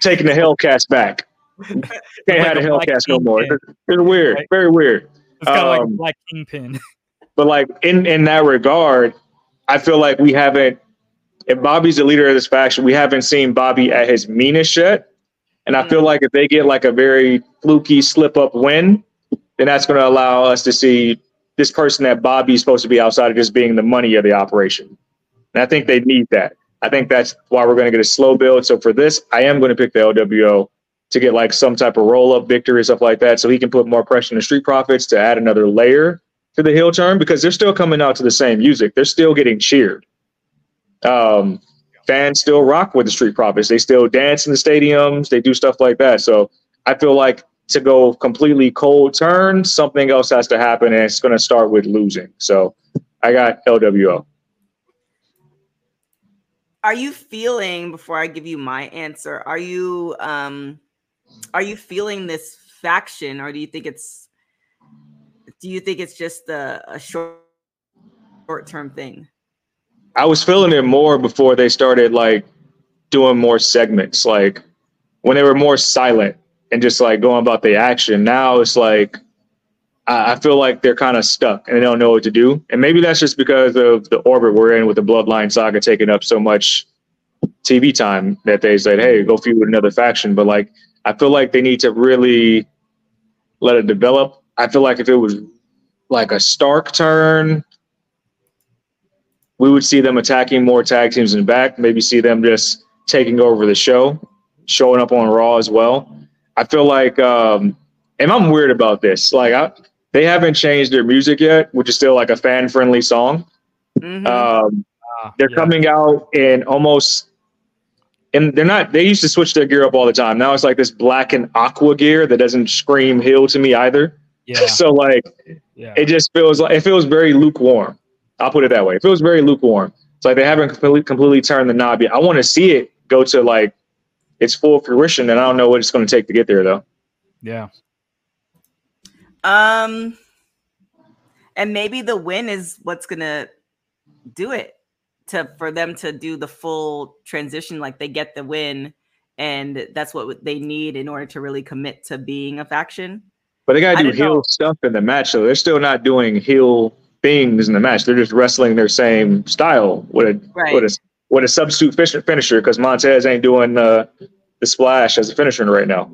taking the Hellcats back. (laughs) Can't like have the Hellcats no more. It's, (laughs) it's weird. Very weird.
It's kind of um, like Black Kingpin. (laughs)
but like in in that regard, I feel like we haven't. If Bobby's the leader of this faction, we haven't seen Bobby at his meanest yet. And I feel mm. like if they get like a very fluky slip up win, then that's going to allow us to see this person that Bobby's supposed to be outside of just being the money of the operation. And I think they need that. I think that's why we're going to get a slow build. So for this, I am going to pick the LWO to get like some type of roll up victory, or stuff like that, so he can put more pressure on the Street Profits to add another layer to the heel turn because they're still coming out to the same music. They're still getting cheered. Um, fans still rock with the Street Profits. They still dance in the stadiums. They do stuff like that. So I feel like to go completely cold turn, something else has to happen, and it's going to start with losing. So I got LWO.
Are you feeling before I give you my answer? Are you um are you feeling this faction, or do you think it's do you think it's just a, a short short term thing?
I was feeling it more before they started like doing more segments, like when they were more silent and just like going about the action. Now it's like I I feel like they're kind of stuck and they don't know what to do. And maybe that's just because of the orbit we're in with the Bloodline saga taking up so much TV time that they said, "Hey, go feud with another faction." But like, I feel like they need to really let it develop. I feel like if it was like a Stark turn, we would see them attacking more tag teams in the back. Maybe see them just taking over the show, showing up on Raw as well. I feel like, um, and I'm weird about this. Like, I, they haven't changed their music yet, which is still like a fan friendly song.
Mhm.
Um,
Ah,
they're
yeah.
coming out in almost and they're not they used to switch their gear up all the time now it's like this black and aqua gear that doesn't scream heel to me either
Yeah, (laughs)
so like
yeah.
it just feels like it feels very lukewarm i'll put it that way it feels very lukewarm it's like they haven't completely, completely turned the knob yet i want to see it go to like its full fruition and i don't know what it's going to take to get there though
yeah.
Um, and maybe the win is what's gonna do it to for them to do the full transition. Like they get the win, and that's what they need in order to really commit to being a faction.
but they got to do heel
know.
stuff in the match so they're still not doing heel things in the match they're just wrestling their same style with a
Right.
with a with a substitute fish- finisher because Montez ain't doing uh, the splash as a finisher right now.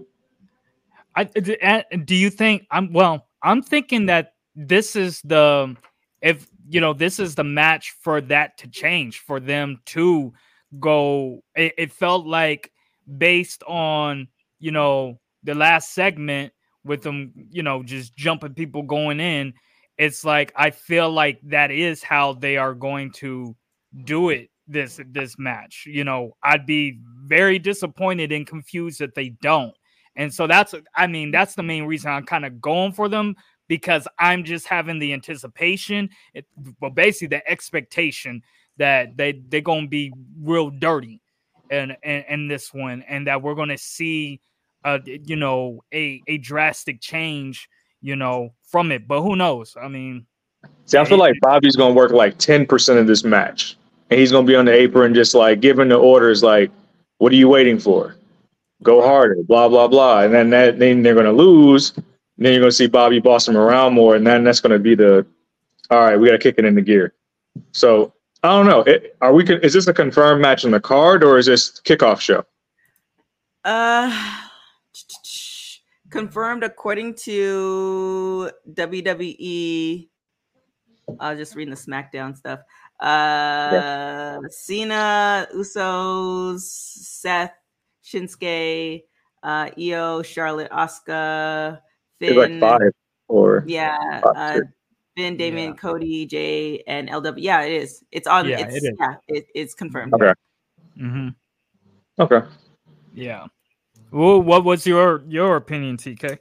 I d- do you think I'm well? I'm thinking that this is the if you know this is the match for that to change for them to go. It, it felt like based on you know the last segment with them, you know, just jumping people going in. It's like I feel like that is how they are going to do it this this match. You know, I'd be very disappointed and confused if they don't. And so that's I mean, that's the main reason I'm kind of going for them because I'm just having the anticipation, it, well, basically the expectation that they they're gonna be real dirty in, in in this one, and that we're gonna see, uh, you know, a a drastic change, you know, from it. But who knows? I mean,
See, I feel like Bobby's gonna work like ten percent of this match, and he's gonna be on the apron just like giving the orders, like, "What are you waiting for? Go harder." Blah blah blah, and then that then they're gonna lose. And then you're gonna see Bobby boss him around more, and then that's gonna be the, all right, we gotta kick it into gear. So I don't know. It, are we? con- Is this a confirmed match on the card, or is this kickoff show?
Uh, confirmed according to WWE. I was just reading the SmackDown stuff. Uh, Cena, Usos, Seth, Shinsuke, uh, Iyo, Charlotte, Asuka,
It's
Finn.
like five or
Yeah,
five,
uh,
six.
Finn, Damian, Cody, Jey, and LW. Yeah, it is. It's on.
Yeah,
it's,
it is.
Yeah, it, it's confirmed.
Okay.
mm-hmm.
Okay.
yeah. Well, what was your your opinion, TK?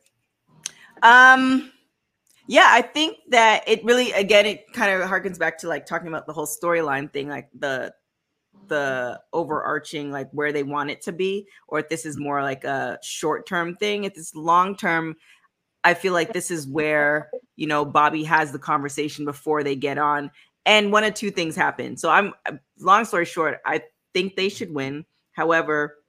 Um, yeah, I think that it really, again, it kind of harkens back to like talking about the whole storyline thing, like the the overarching, like where they want it to be, or if this is more like a short term thing. If it's long term, I feel like this is where you know Bobby has the conversation before they get on, and one of two things happen. So I'm long story short, I think they should win. However,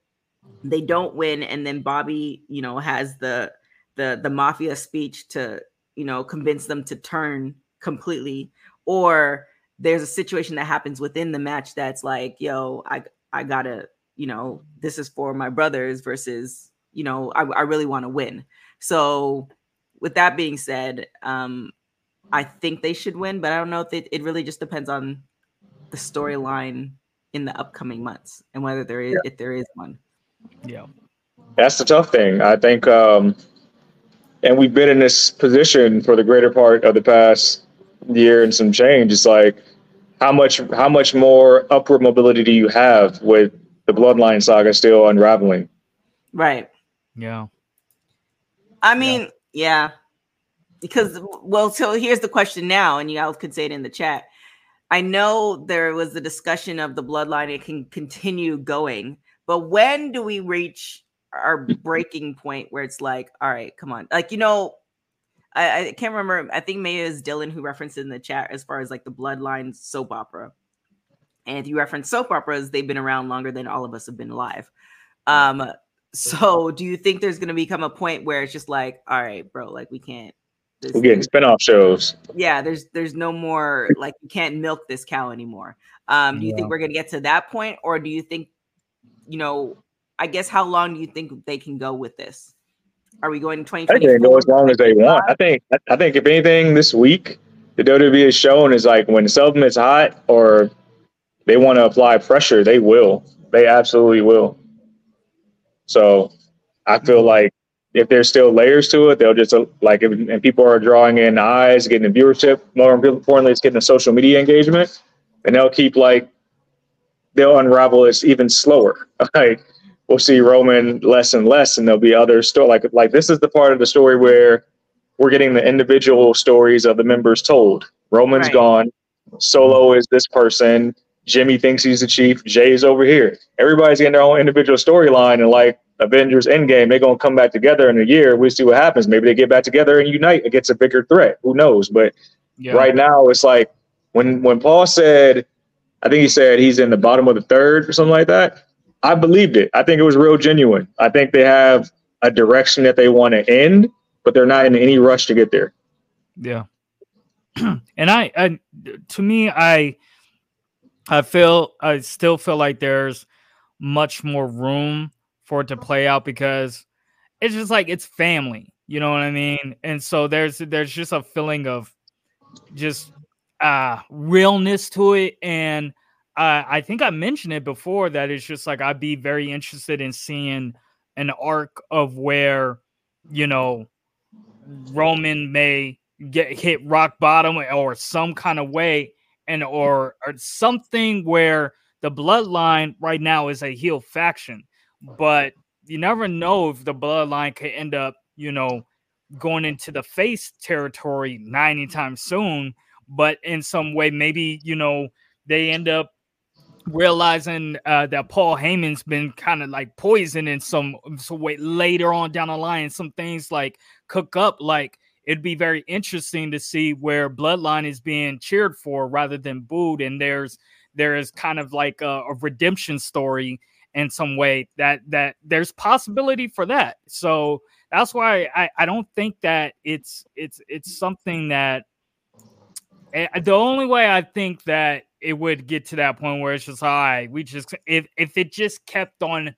they don't win, and then Bobby, you know, has the the the mafia speech to you know convince them to turn completely, or there's a situation that happens within the match that's like, yo, I I gotta, you know, this is for my brothers versus, you know, I, I really want to win. So with that being said, um, I think they should win, but I don't know if it, it really just depends on the storyline in the upcoming months and whether there is if there is one.
Yeah.
That's the tough thing. I think, um, and we've been in this position for the greater part of the past year and some change. It's like how much how much more upward mobility do you have with the Bloodline saga still unraveling?
Right.
Yeah.
I mean, yeah. Because well, so here's the question now, and you all could say it in the chat. I know there was the discussion of the bloodline, it can continue going, but when do we reach our breaking point where it's like, all right, come on. Like, you know, I, I can't remember. I think maybe it was Dylan who referenced in the chat as far as like the bloodline soap opera. And if you reference soap operas, they've been around longer than all of us have been alive. Um, so do you think there's gonna become a point where it's just like, all right, bro, like we can't
We're getting spinoff shows.
yeah, there's there's no more like you can't milk this cow anymore. Um, do you
Yeah.
think we're gonna get to that point, or do you think, you know, I guess how long do you think they can go with this? Are we going to
I think they can go as long as they want. I think I- think if anything this week, the WWE has shown is like when something is hot or they want to apply pressure, they will. They absolutely will. So I feel like if there's still layers to it, they'll just uh, like if, and people are drawing in eyes, getting the viewership. More importantly, it's getting the social media engagement, and they'll keep like they'll unravel it even slower. (laughs) Like we'll see Roman less and less, and there'll be other story like like this is the part of the story where we're getting the individual stories of the members told. Roman's
Right.
gone, Solo is this person, Jimmy thinks he's the chief, Jey's over here. Everybody's getting their own individual storyline, and like Avengers Endgame, they're gonna come back together in a year. We see what happens. Maybe they get back together and unite against a bigger threat. Who knows? But
Yeah.
right now, it's like when when Paul said, I think he said he's in the bottom of the third or something like that. I believed it. I think it was real genuine. I think they have a direction that they want to end, but they're not in any rush to get there.
Yeah. (clears throat) and I, I to me I I feel I still feel like there's much more room for it to play out because it's just like it's family, you know what I mean? And so there's there's just a feeling of just uh realness to it and uh, I think I mentioned it before that it's just like I'd be very interested in seeing an arc of where you know Roman may get hit rock bottom or some kind of way and or, or something where the bloodline right now is a heel faction but you never know if the bloodline could end up you know going into the face territory 90 times soon but in some way maybe you know they end up realizing uh, that Paul Heyman's been kind of like poisoned in some, some way later on down the line. Some things like cook up. Like it'd be very interesting to see where Bloodline is being cheered for rather than booed, and there's there is kind of like a, a redemption story in some way that that there's possibility for that. So that's why I, I don't think that it's it's it's something that the only way I think that it would get to that point where it's just all right, we just if if it just kept on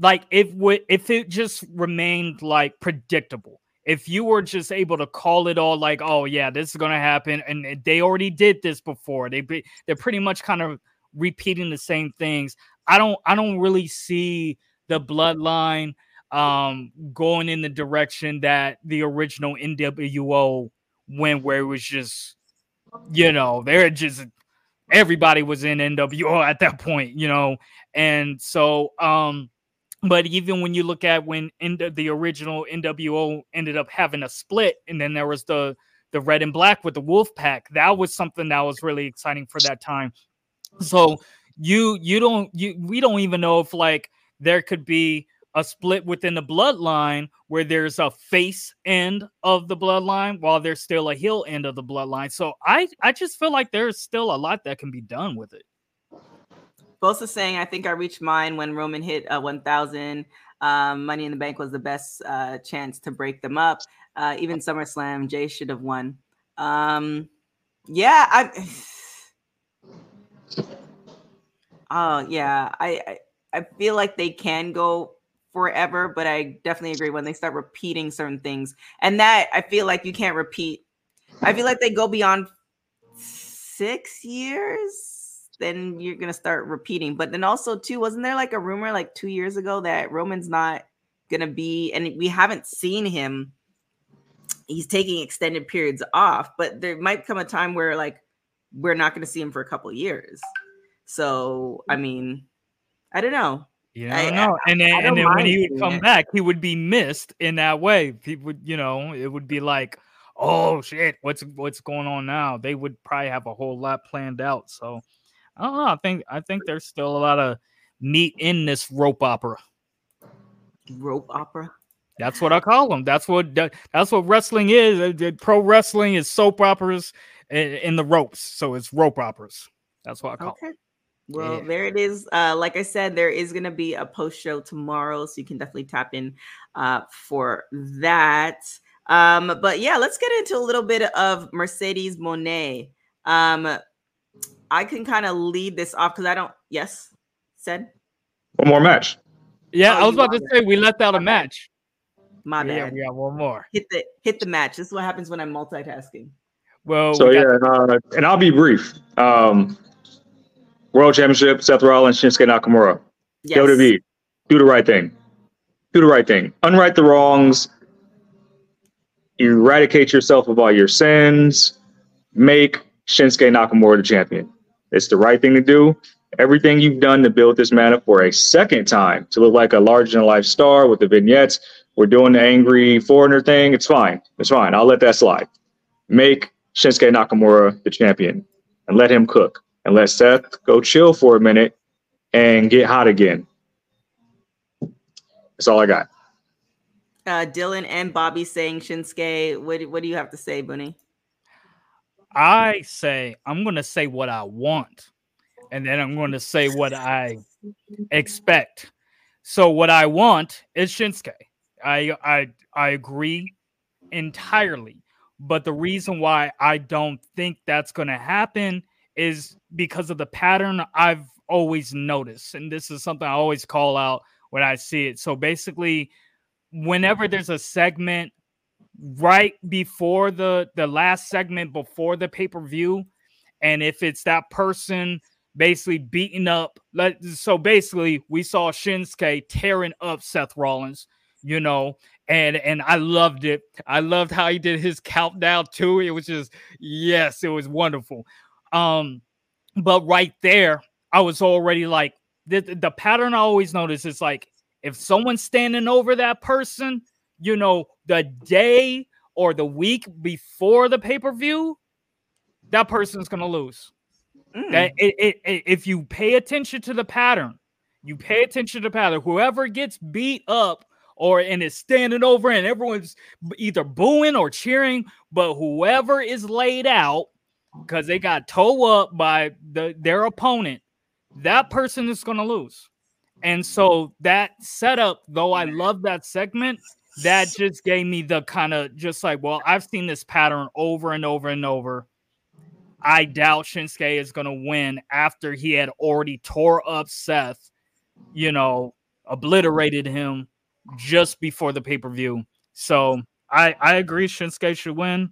like if would if it just remained like predictable. If you were just able to call it all like, oh yeah, this is gonna happen, and they already did this before. They be, they're pretty much kind of repeating the same things. I don't I don't really see the bloodline um going in the direction that the original NWO went, where it was just you know they're just everybody was in NWO at that point, you know, and so um but even when you look at when the, the original NWO ended up having a split and then there was the the red and black with the wolf pack that was something that was really exciting for that time. So you you don't you we don't even know if like there could be a split within the bloodline where there's a face end of the bloodline while there's still a heel end of the bloodline so i i just feel like there's still a lot that can be done with it
Bosa saying, I think I reached mine when Roman hit uh, 1,000. Um, Money in the Bank was the best uh, chance to break them up. Uh, even SummerSlam, Jey should have won. Um, yeah, I. (sighs) Oh yeah, I, I I feel like they can go forever, but I definitely agree when they start repeating certain things, and that I feel like you can't repeat. I feel like they go beyond six years, then you're gonna start repeating. But then also too, wasn't there like a rumor like two years ago that Roman's not gonna be, and we haven't seen him. He's taking extended periods off, but there might come a time where like we're not gonna see him for a couple years. So I mm. mean, I don't know.
You
I-
don't know. And then, and then when he would come
it.
back, he would be missed in that way. People would, you know, it would be like, oh shit, what's what's going on now? They would probably have a whole lot planned out. So I don't know. I think I think there's still a lot of meat in this rope opera.
Rope opera.
That's what I call them. That's what that- that's what wrestling is. Pro wrestling is soap operas in, the ropes. So it's rope operas. That's what I call.
Okay. Well,
Yeah.
there it is. Uh, like I said, there is going to be a post show tomorrow, so you can definitely tap in uh, for that. Um, but yeah, let's get into a little bit of Mercedes Moné. Um, I can kind of lead this off because I don't. Yes, said
One more match.
Yeah,
Oh,
I was about to
are.
say we left out a match.
my
yeah, we got one more.
Hit the hit the match. This is what happens when I'm multitasking.
Well,
So
we
yeah,
got-
and, uh, and I'll be brief. Um, World Championship: Seth Rollins, Shinsuke Nakamura.
Yes.
WWE, do the right thing. Do the right thing. Unright the wrongs. Eradicate yourself of all your sins. Make Shinsuke Nakamura the champion. It's the right thing to do. Everything you've done to build this man up for a second time to look like a larger than life star with the vignettes. We're doing the angry foreigner thing. It's fine. It's fine. I'll let that slide. Make Shinsuke Nakamura the champion and let him cook and let Seth go chill for a minute and get hot again. That's all I got.
Uh, Dylan and Bobby saying Shinsuke. What what do you have to say, Bunny?
I say I'm gonna say what I want, and then I'm going to say what I expect. So what I want is Shinsuke. I I I agree entirely. But the reason why I don't think that's going to happen is because of the pattern I've always noticed. And this is something I always call out when I see it. So basically, whenever there's a segment right before the the last segment before the pay-per-view and if it's that person basically beating up so basically we saw Shinsuke tearing up Seth Rollins you know and and I loved it I loved how he did his countdown too it was just yes it was wonderful um but right there I was already like the, the pattern I always notice is like if someone's standing over that person you know, the day or the week before the pay per view, that person's gonna lose.
Mm.
That it, it, it- if you pay attention to the pattern, you pay attention to the pattern. Whoever gets beat up or and is standing over and everyone's either booing or cheering, but whoever is laid out because they got toe up by the their opponent, that person is gonna lose. And so that setup, though I love that segment, that just gave me the kind of just like, well, I've seen this pattern over and over and over. I doubt Shinsuke is going to win after he had already tore up Seth, you know, obliterated him just before the pay per view. So I, I agree Shinsuke should win,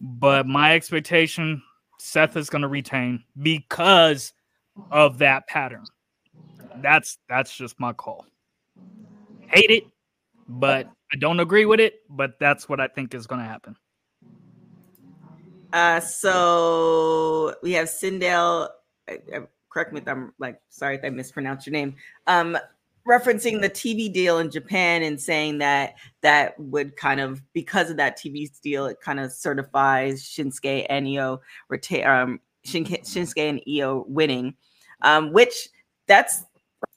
but my expectation Seth is going to retain because of that pattern. That's that's just my call. Hate it, but I don't agree with it, but that's what I think is going to happen.
Uh, so we have Sindel. Correct me if I'm like sorry if I mispronounced your name. Um, referencing the TV deal in Japan and saying that that would kind of because of that TV deal, it kind of certifies Shinsuke and Iyo um, Shinsuke, and Iyo winning, um, which that's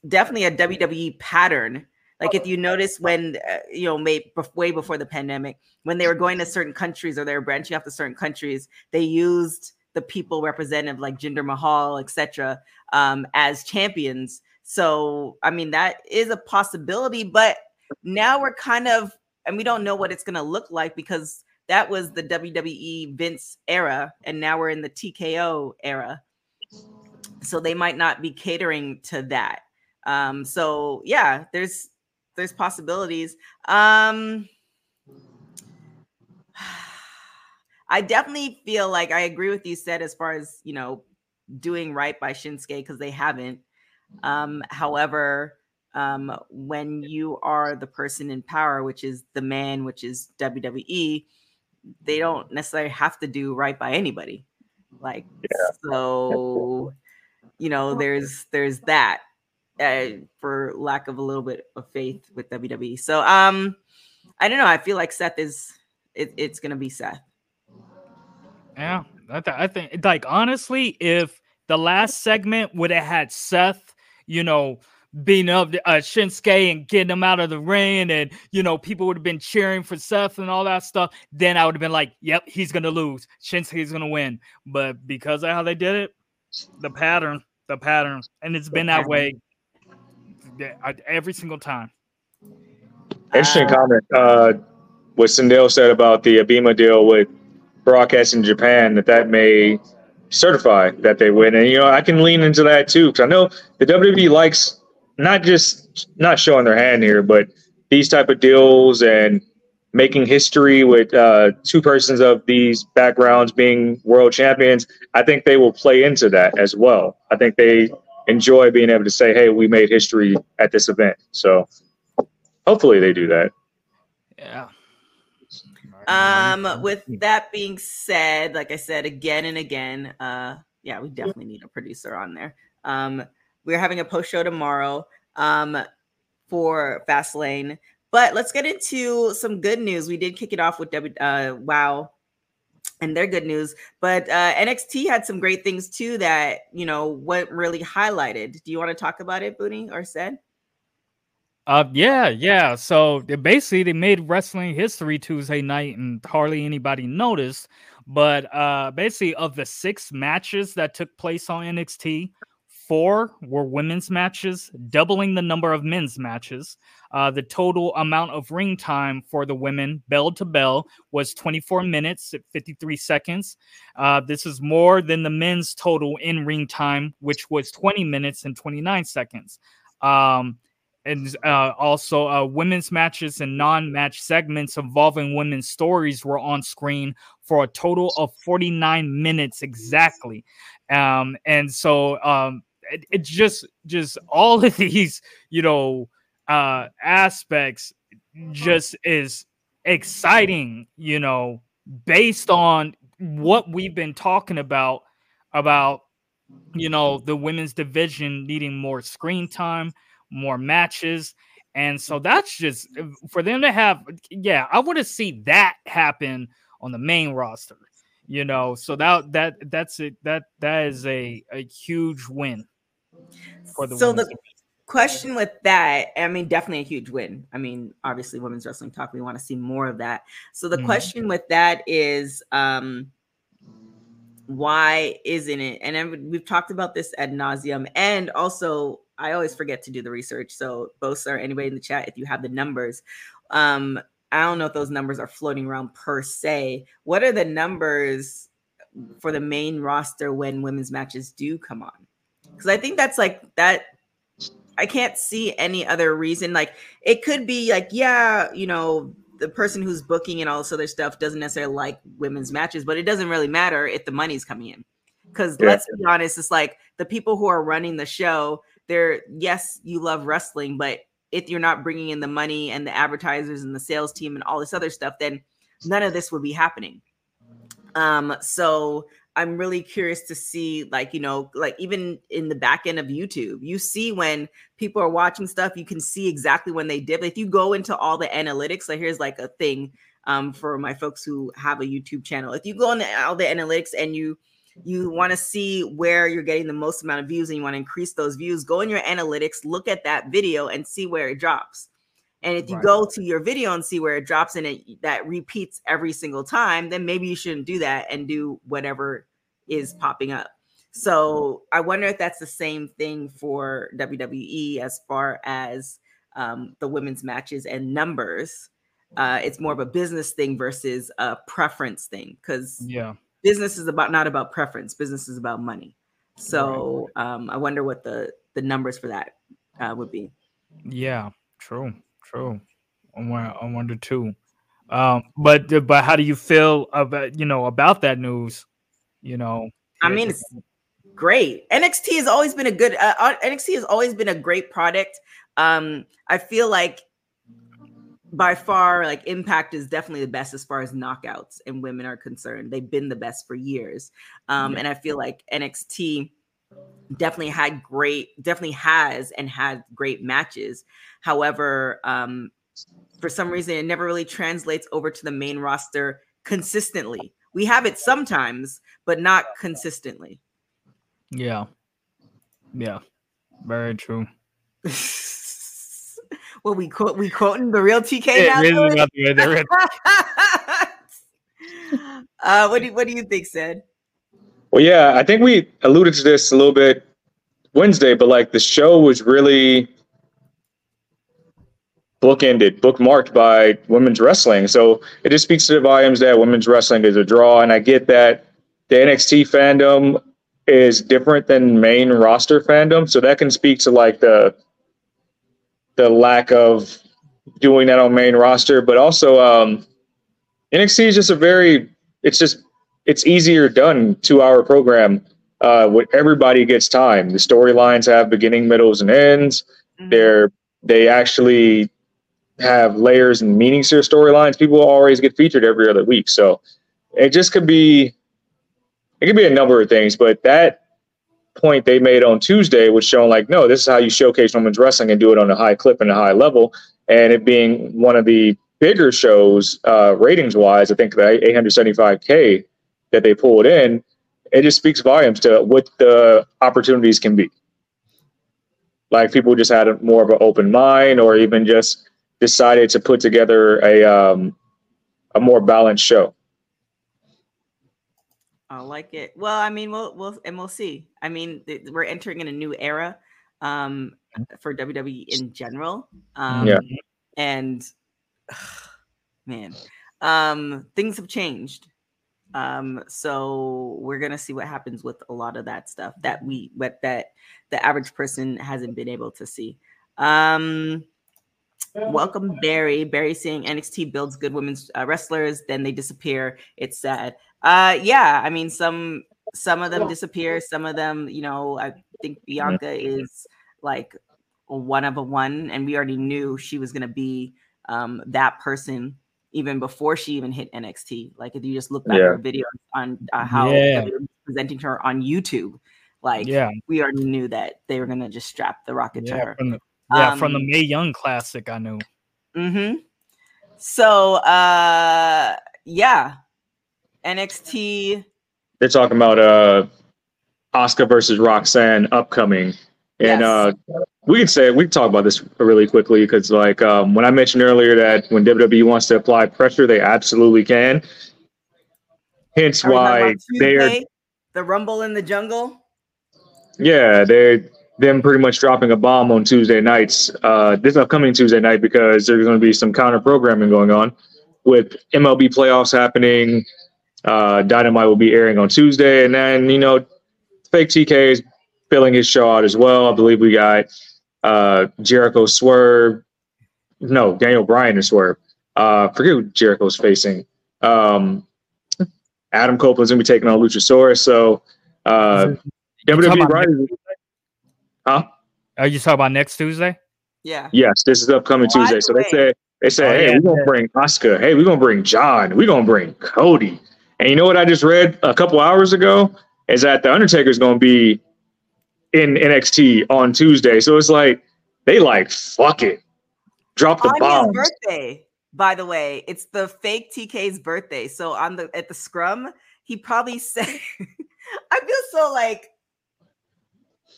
definitely a WWE pattern. Like if you notice when uh, you know, may, bef- way before the pandemic, when they were going to certain countries or they were branching off to certain countries, they used the people representative like Jinder Mahal, etc., um, as champions. So I mean that is a possibility, but now we're kind of and we don't know what it's going to look like because that was the WWE Vince era, and now we're in the TKO era. So they might not be catering to that. Um, so yeah, there's there's possibilities. Um, (sighs) I definitely feel like I agree with you said as far as you know doing right by Shinsuke because they haven't. Um, however, um, when you are the person in power, which is the man, which is WWE, they don't necessarily have to do right by anybody. Like so, you know, there's there's that uh, for lack of a little bit of faith with WWE. So um, I don't know. I feel like Seth is it, it's gonna be Seth.
Yeah, I, th- I think like honestly, if the last segment would have had Seth, you know, beating up uh, Shinsuke and getting him out of the ring, and you know, people would have been cheering for Seth and all that stuff, then I would have been like, "Yep, he's gonna lose. Shinsuke's gonna win." But because of how they did it, the pattern, the pattern, and it's been that way every single time.
Interesting
Uh,
comment. Uh, what Sindel said about the ABEMA deal with broadcast in Japan that that may certify that they win, and you know I can lean into that too because I know the WWE likes not just not showing their hand here, but these type of deals and making history with uh, two persons of these backgrounds being world champions. I think they will play into that as well. I think they enjoy being able to say, "Hey, we made history at this event." So hopefully they do that.
Yeah.
Um, with that being said, like I said again and again, uh, yeah, we definitely need a producer on there. Um, we're having a post show tomorrow, um, for Fastlane. But let's get into some good news. We did kick it off with W uh, Wow and their good news, but uh, NXT had some great things too that you know what really highlighted. Do you want to talk about it, Booty or said?
Uh, yeah, yeah. So basically they made wrestling history Tuesday night, and hardly anybody noticed. But uh, basically, of the six matches that took place on NXT, four were women's matches, doubling the number of men's matches. Uh, the total amount of ring time for the women, bell to bell, was 24 minutes, 53 seconds. Uh, this is more than the men's total in ring time, which was 20 minutes and 29 seconds. Um, and uh, also uh, women's matches and non-match segments involving women's stories were on screen for a total of 49 minutes exactly. Um, and so um, it, it's just just all of (laughs) these you know uh, aspects just is exciting you know based on what we've been talking about about you know the women's division needing more screen time more matches. And so that's just for them to have, yeah, I want to see that happen on the main roster, you know. So that that that's it. That that is a a huge win for the
so the question with that, I mean, definitely a huge win. I mean, obviously, women's wrestling talk. We want to see more of that. So the
Mhm.
question with that is, um, why isn't it? And we've talked about this ad nauseum, and also I always forget to do the research. So both or anybody in the chat, if you have the numbers, um, I don't know if those numbers are floating around per se. What are the numbers for the main roster when women's matches do come on? Because I think that's like that. I can't see any other reason. Like it could be like, yeah, you know, the person who's booking and all this other stuff doesn't necessarily like women's matches, but it doesn't really matter if the money's coming in. Because
Yeah.
let's be honest, it's like the people who are running the show, yes, you love wrestling, but if you're not bringing in the money and the advertisers and the sales team and all this other stuff, then none of this would be happening. Um, so I'm really curious to see, like, you know, like even in the back end of YouTube, you see when people are watching stuff, you can see exactly when they dip. If you go into all the analytics, like here's like a thing um for my folks who have a YouTube channel. If you go into all the analytics and you you want to see where you're getting the most amount of views and you want to increase those views, go in your analytics, look at that video and see where it drops. And if you
Right.
go to your video and see where it drops and it that repeats every single time, then maybe you shouldn't do that and do whatever is popping up. So I wonder if that's the same thing for WWE as far as um, the women's matches and numbers. Uh, it's more of a business thing versus a preference thing because
yeah.
Business is about not about preference. Business is about money. So um, I wonder what the the numbers for that uh, would be.
Yeah, true, true. I wonder, I wonder too. Um, but but how do you feel about you know about that news? You know,
I mean, it's great. NXT has always been a good. Uh, uh, NXT has always been a great product. Um, I feel like by far, like Impact is definitely the best as far as knockouts and women are concerned. They've been the best for years, um, and I feel like NXT definitely had great, definitely has and had great matches. However, um, for some reason, it never really translates over to the main roster consistently. We have it sometimes, but not consistently.
yeah, yeah, very true. (laughs)
well, we quote we quoting the real TK
It
now.
really
Louis?
about the- the red- (laughs)
uh, what do what do you think, Sid?
Well, yeah, I think we alluded to this a little bit Wednesday, but like the show was really bookended, bookmarked by women's wrestling. So it just speaks to the volumes that women's wrestling is a draw. And I get that the NXT fandom is different than main roster fandom. So that can speak to like the the lack of doing that on main roster, but also um, NXT is just a very it's just it's easier done two hour program uh, where everybody gets time. The storylines have beginning, middles, and ends.
Mhm.
They're they actually have layers and meanings to their storylines. People always get featured every other week, so it just could be it could be a number of things. But that point they made on Tuesday was showing like, no, this is how you showcase women's wrestling and do it on a high clip and a high level. And it being one of the bigger shows, uh, ratings wise, I think the 875k that they pulled in, it just speaks volumes to what the opportunities can be. Like people just had a, more of an open mind, or even just decided to put together a um, a more balanced show.
I like it. Well, I mean, we'll we'll and we'll see. I mean, th- we're entering in a new era um for WWE in general. Um
Yeah.
and (sighs) man, um things have changed. Um so we're going to see what happens with a lot of that stuff that we what that the average person hasn't been able to see. Um Welcome, Barry. Barry saying NXT builds good women's uh, wrestlers, then they disappear. It's sad. Uh, yeah. I mean, some some of them disappear. Some of them, you know, I think Bianca is like a one of a one, and we already knew she was gonna be um that person even before she even hit NXT. Like if you just look back at her video on uh, how
Yeah.
Presenting her on YouTube, like
Yeah.
we already knew that they were gonna just strap the rocket to her.
from the, yeah, from the
Um,
Mae Young Classic, I knew.
Mm-hmm. So uh yeah. NXT
They're talking about uh, Oscar versus Roxanne upcoming, and
Yes.
uh, we can say we can talk about this really quickly because like um, when I mentioned earlier that when WWE wants to apply pressure, they absolutely can. Hence
Are we talking
why
about
they're
the Rumble in the Jungle.
Yeah, they're them pretty much dropping a bomb on Tuesday nights, uh, this upcoming Tuesday night because there's going to be some counter programming going on with MLB playoffs happening. Uh, Dynamite will be airing on Tuesday, and then you know, Fake TK is filling his show out as well. I believe we got uh, Jericho Swerve, no Daniel Bryan and Swerve. Uh, forget who Jericho's facing. Um, Adam Copeland's gonna be taking on Luchasaurus, so. Uh, WWE
next-
Huh?
Are you talking about next Tuesday?
Yeah.
Yes, this is upcoming
By
Tuesday.
the
So they said they said,
Oh,
hey,
yeah,
we're gonna
yeah.
bring Oscar. Hey, we're gonna bring John. We're gonna bring Cody. And you know what I just read a couple hours ago is that the Undertaker's gonna be in NXT on Tuesday. So it's like they like fuck it, drop the
on
bombs.
his birthday, by the way. It's the fake TK's birthday. So on the at the scrum, he probably (laughs) said I feel so like it-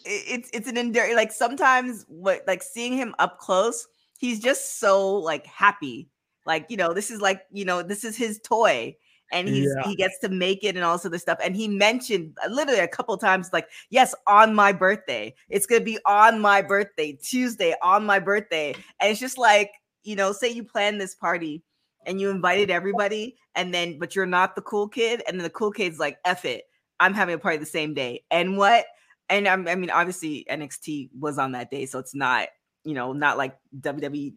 it's it's an endearing like sometimes what like seeing him up close, he's just so like happy. Like, you know, this is like, you know, this is his toy. And he's
Yeah.
he gets to make it and all this other stuff. And he mentioned uh, literally a couple times, like, yes, on my birthday. It's gonna be on my birthday, Tuesday, on my birthday. And it's just like, you know, say you plan this party and you invited everybody, and then but you're not the cool kid, and then the cool kid's like, F it, I'm having a party the same day. And what? And I'm, I mean, obviously NXT was on that day, so it's not, you know, not like WWE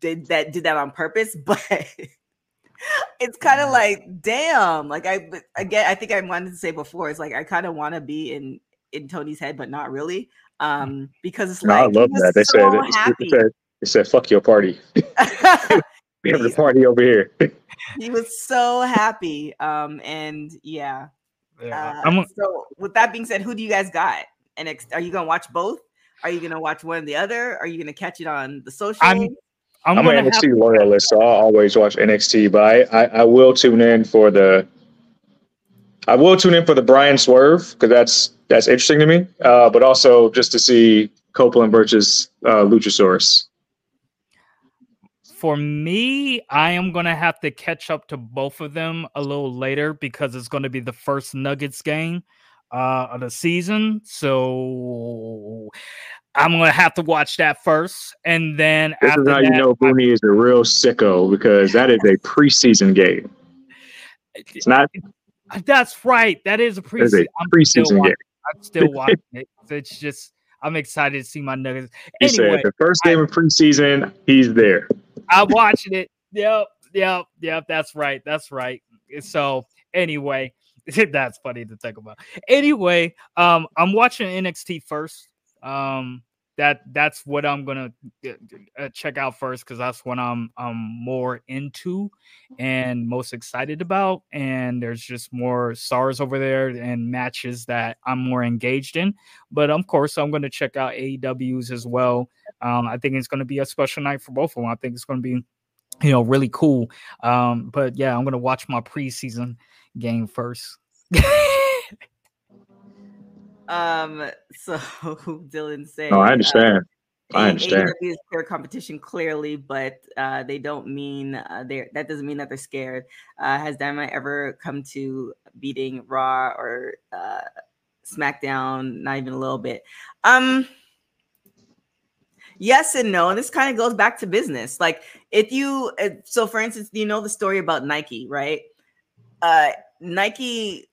did that did that on purpose, (laughs) but it's kind of like, damn. Like I again, I think I wanted to say before, it's like I kind of want to be in in Tony's head, but not really. Um, because it's
No,
like
I love that. They
so
said they
happy.
said they said fuck your party. (laughs) We have a (laughs) party over here.
he was so happy. Um, and yeah.
Yeah.
Uh,
I'm,
so with that being said, who do you guys got? And ex- are you gonna watch both? Are you gonna watch one or the other? Are you gonna catch it on the social?
I'm, I'm,
I'm,
gonna
an
have
NXT loyalist, so I'll always watch NXT. But I, I, I will tune in for the. I will tune in for the Bryan Swerve because that's that's interesting to me. Uh, but also just to see Copeland versus uh, Luchasaurus.
For me, I am gonna have to catch up to both of them a little later because it's gonna be the first Nuggets game. uh, of the season. So I'm gonna have to watch that first, and then
This
after
is how
that,
you know Booney is a real sicko because that is a (laughs) preseason game. It's not.
that's right. That is a preseason.
a
I'm
preseason
watching.
game.
I'm still (laughs) watching it. It's just I'm excited to see my Nuggets.
He
Anyway,
said the first game of preseason, he's there.
I'm watching it. Yep, yep, yep. That's right. That's right. So anyway, (laughs) that's funny to think about. Anyway, um, I'm watching NXT first. Um, that that's what I'm gonna uh, uh, check out first because that's what I'm I'm more into and most excited about. And there's just more stars over there and matches that I'm more engaged in. But of course, I'm gonna check out AEW's as well. Um, I think it's gonna be a special night for both of them. I think it's gonna be you know really cool. Um, but yeah, I'm gonna watch my preseason game first. (laughs)
Um, so (laughs) Dylan saying,
No, I
uh,
understand. I
A-
understand.
AEW is fair competition clearly, but uh, they don't mean uh, they that doesn't mean that they're scared. Uh, has Dynamite ever come to beating Raw or uh, SmackDown? Not even a little bit. Um, yes and no. And this kind of goes back to business. Like if you, uh, so for instance, you know the story about Nike, right? Uh, Nike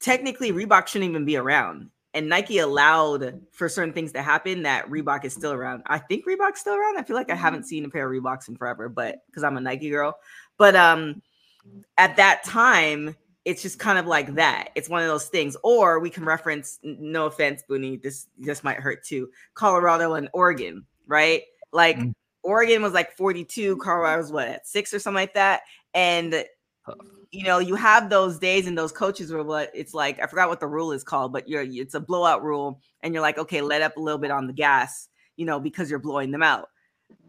technically Reebok shouldn't even be around. And Nike allowed for certain things to happen that Reebok is still around. I think Reebok's still around. I feel like I haven't seen a pair of Reeboks in forever, but because I'm a Nike girl. But um at that time, it's just kind of like that. It's one of those things. Or we can reference, no offense, Booney, this this might hurt too. Colorado and Oregon, right? Like
Mm.
Oregon was like 42, Colorado was what at six or something like that. And you know, you have those days and those coaches where what it's like, I forgot what the rule is called, but you're it's a blowout rule, and you're like, okay, let up a little bit on the gas, you know, because you're blowing them out.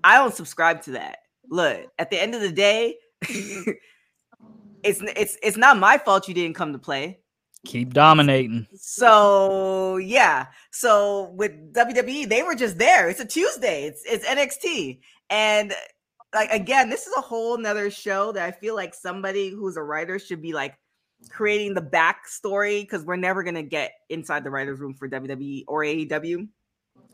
I don't subscribe to that. Look, at the end of the day, (laughs) it's it's it's not my fault you didn't come to play.
Keep dominating.
So yeah. So with WWE, they were just there. It's a Tuesday. It's it's NXT. And like again, this is a whole nother show that I feel like somebody who's a writer should be like creating the backstory because we're never gonna get inside the writer's room for WWE or AEW.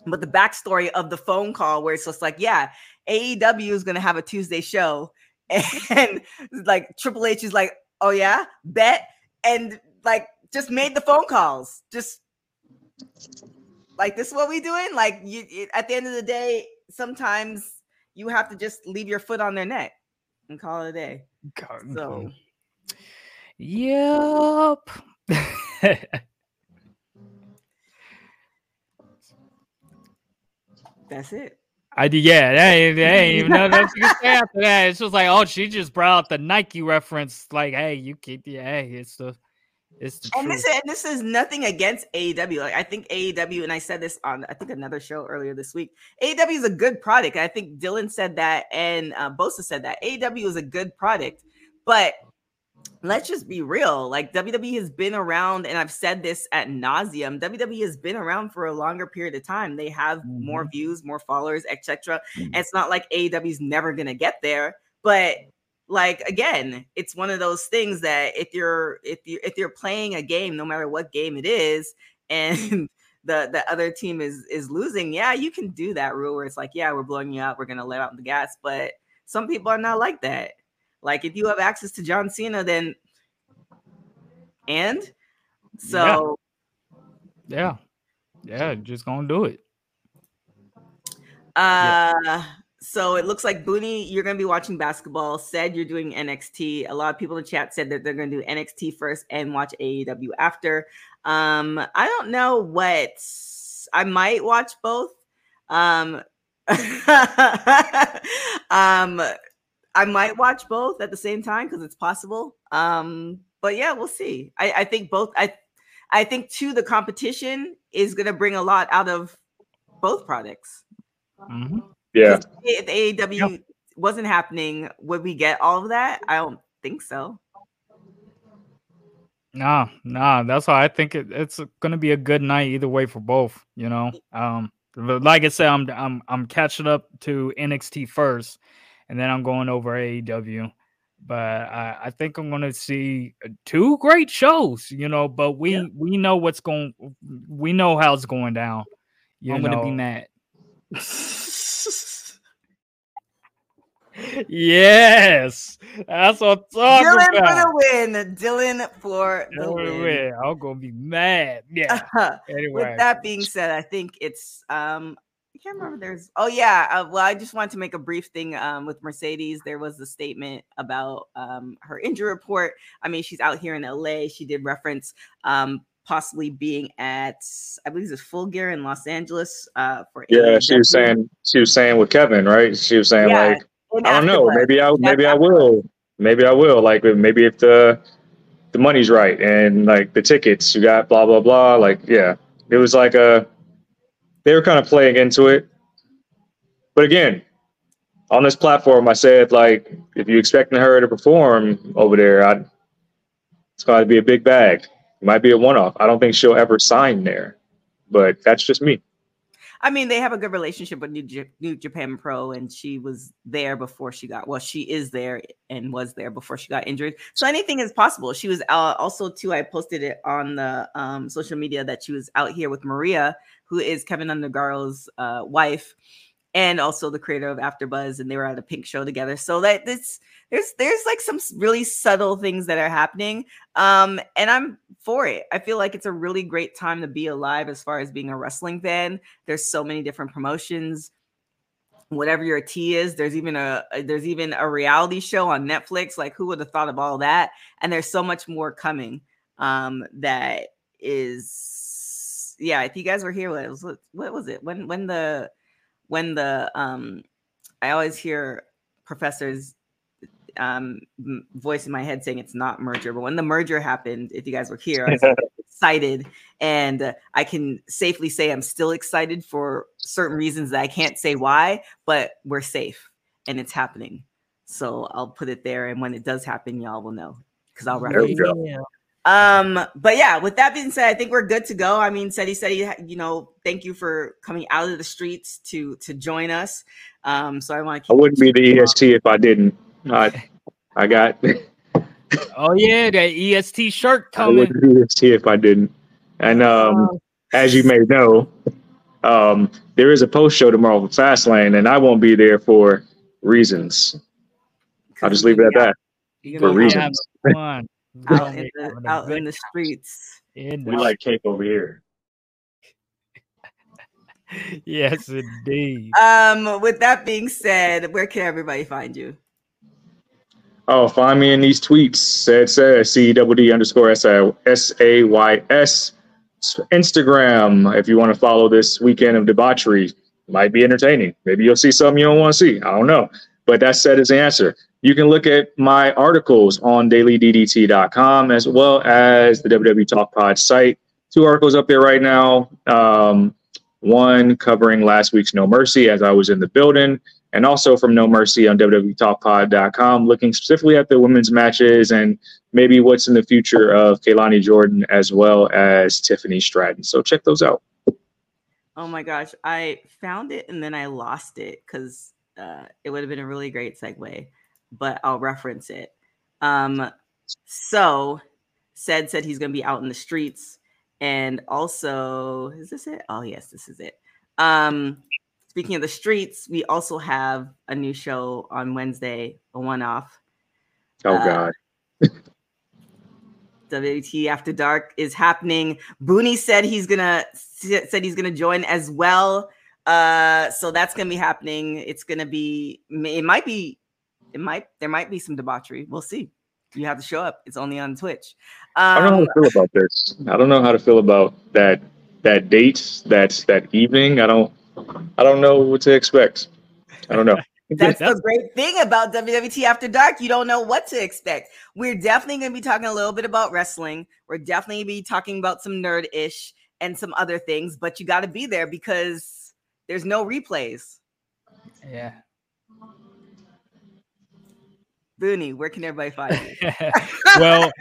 But the backstory of the phone call where it's just like, yeah, AEW is gonna have a Tuesday show, (laughs) and like Triple H is like, oh yeah, bet, and like just made the phone calls, just like this is what we doing. Like you, it, at the end of the day, sometimes you have to just leave your foot on their neck and call it a day. So
Yep. (laughs)
that's it.
I did. Yeah, that ain't, that ain't (laughs) even nothing else you can say after that. It's just like, oh, she just brought out the Nike reference. Like, hey, you keep the hey, it's the it's the
And
truth.
this, and this is nothing against AEW. Like I think AEW, and I said this on I think another show earlier this week. AEW is a good product. I think Dylan said that, and uh, Bosa said that AEW is a good product. But let's just be real. Like WWE has been around, and I've said this at nauseum. WWE has been around for a longer period of time. They have more mm-hmm. views, more followers, etc. And mm-hmm. it's not like AEW is never gonna get there, but like again it's one of those things that if you're if you if you're playing a game no matter what game it is and (laughs) the the other team is is losing yeah you can do that rule where it's like yeah we're blowing you out we're gonna let out the gas but some people are not like that like if you have access to john cena then and so
yeah, yeah, just gonna do it.
Uh so it looks like Booney, you're gonna be watching basketball. Said you're doing NXT. A lot of people in the chat said that they're gonna do NXT first and watch AEW after. Um, I don't know what I might watch both. Um, (laughs) um, I might watch both at the same time because it's possible. Um, but yeah, we'll see. I, I think both. I I think too the competition is gonna bring a lot out of both products.
Mhm.
Yeah.
If AEW wasn't happening, would we get all of that? I don't think so.
Nah, nah. That's why I think it, it's gonna be a good night either way for both. You know, um, but like I said, I'm I'm I'm catching up to NXT first, and then I'm going over AEW. but I, I think I'm gonna see uh, two great shows, you know. But we
Yeah.
we know what's going, we know how it's going down. You
I'm gonna be mad. (laughs)
Yes, that's what I'm talking
Dylan for the win. Dylan for the win.
wait, I'm gonna be mad. Yeah. Anyway,
With that being said, I think it's um can't remember there's oh yeah, uh, well I just wanted to make a brief thing um with Mercedes. There was a statement about um her injury report. I mean, she's out here in LA. She did reference um possibly being at I believe it's Full Gear in Los Angeles uh for
Yeah, she was saying she was saying with Kevin, right? She was saying
Yeah,
like, I don't know, maybe I maybe I will, maybe I will. Like maybe if the the money's right and like the tickets you got, blah blah blah. Like yeah, it was like a they were kind of playing into it. But again, on this platform, I said like if you're expecting her to perform over there, I it's got to be a big bag. It might be a one off. I don't think she'll ever sign there, but that's just me.
I mean, they have a good relationship with New, J- New Japan Pro, and she was there before she got. Well, she is there and was there before she got injured. So anything is possible. She was uh, also too. I posted it on the um, social media that she was out here with Maria, who is Kevin Undergaro's uh, wife, and also the creator of AfterBuzz, and they were at a Pink show together. So that this there's there's like some really subtle things that are happening um and i'm for it. I feel like it's a really great time to be alive as far as being a wrestling fan. There's so many different promotions. Whatever your tea is there's even a there's even a reality show on netflix. Like who would have thought of all that? And there's so much more coming um that is yeah if you guys were here what was what was it? When when the when the um i always hear professors um voice in my head saying it's not merger but when the merger happened if you guys were here i was (laughs) excited and uh, i can safely say i'm still excited for certain reasons that i can't say why but we're safe and it's happening so i'll put it there and when it does happen y'all will know because i'll
There we
reference
go.
it. Um, but yeah, with that being said, I think we're good to go. I mean, Seti Seti, you know, thank you for coming out of the streets to to join us. Um, so I want to
I wouldn't be the EST if I didn't. I I got (laughs)
oh yeah, that EST shirt coming.
I wouldn't be the EST if I didn't. And um, as you may know, um, there is a post show tomorrow for Fastlane, and I won't be there for reasons. I'll just leave it at that. For reasons.
Fun.
out in the out in the streets.
In
We like cake over here. (laughs)
yes, indeed.
Um, with that being said, where can everybody find you?
Oh, find me in these tweets. Said said C double D underscore S A S A Y S. Instagram. If you want to follow this weekend of debauchery, might be entertaining. Maybe you'll see something you don't want to see. I don't know. But that said is the answer. You can look at my articles on dailyddt.com as well as the WWE Talk Pod site. Two articles up there right now. Um, one covering last week's No Mercy as I was in the building, and also from No Mercy on WWETalkPod.com, looking specifically at the women's matches and maybe what's in the future of Kelani Jordan as well as Tiffany Stratton. So check those out.
Oh my gosh, I found it and then I lost it because uh, it would have been a really great segue, but I'll reference it. Um, so, said said he's gonna be out in the streets, and also is this it? Oh yes, this is it. Um, speaking of the streets, we also have a new show on Wednesday, a one-off.
Oh,
Uh,
God. (laughs)
WT After Dark is happening. Booney said he's gonna said he's gonna join as well. Uh, so that's gonna be happening. It's gonna be. It might be. It might. There might be some debauchery. We'll see. You have to show up. It's only on Twitch.
I don't know how
Um,
to feel about this. I don't know how to feel about that that date, that that evening. I don't I don't know what to expect. I don't know. (laughs)
That's the great thing about WWT After Dark. You don't know what to expect. We're definitely going to be talking a little bit about wrestling. We're definitely be talking about some nerd ish and some other things, but you got to be there because there's no replays.
Yeah.
Booney, where can everybody find you? (laughs) (laughs)
well,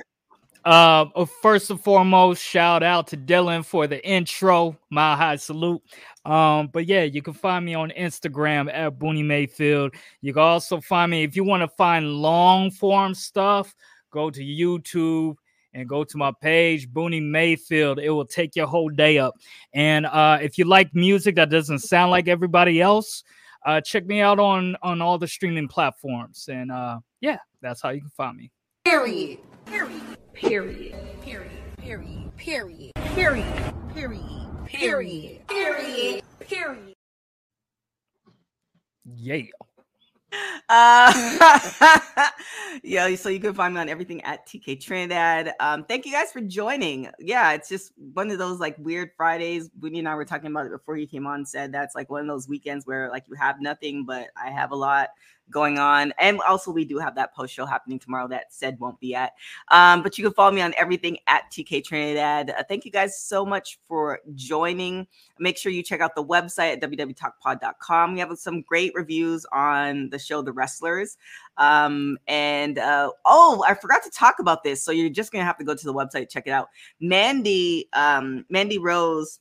Uh, first and foremost, shout out to Dylan for the intro. My high salute. Um, but yeah, you can find me on Instagram at Booney Mayfield. You can also find me if you want to find long form stuff, go to YouTube and go to my page, Booney Mayfield. It will take your whole day up. And uh, if you like music that doesn't sound like everybody else, uh, check me out on on all the streaming platforms. And uh, yeah, that's how you can find me.
Period. Period. Period. Period. Period. Period. Period. Period. Period. Period. Period.
Yeah.
Uh, (laughs) yeah, so you can find me on everything at TK Trinidad. Um, thank you guys for joining. Yeah, it's just one of those like weird Fridays. Winnie and I were talking about it before you came on. Said that's like one of those weekends where like you have nothing, but I have a lot going on. And also, we do have that post show happening tomorrow that said won't be at. Um, but you can follow me on everything at TK Trinidad. Uh, thank you guys so much for joining. Make sure you check out the website at www.talkpod.com. We have some great reviews on the show, The Wrestlers. Um, and uh, oh, I forgot to talk about this. So you're just gonna have to go to the website, check it out. Mandy, um, Mandy Rose.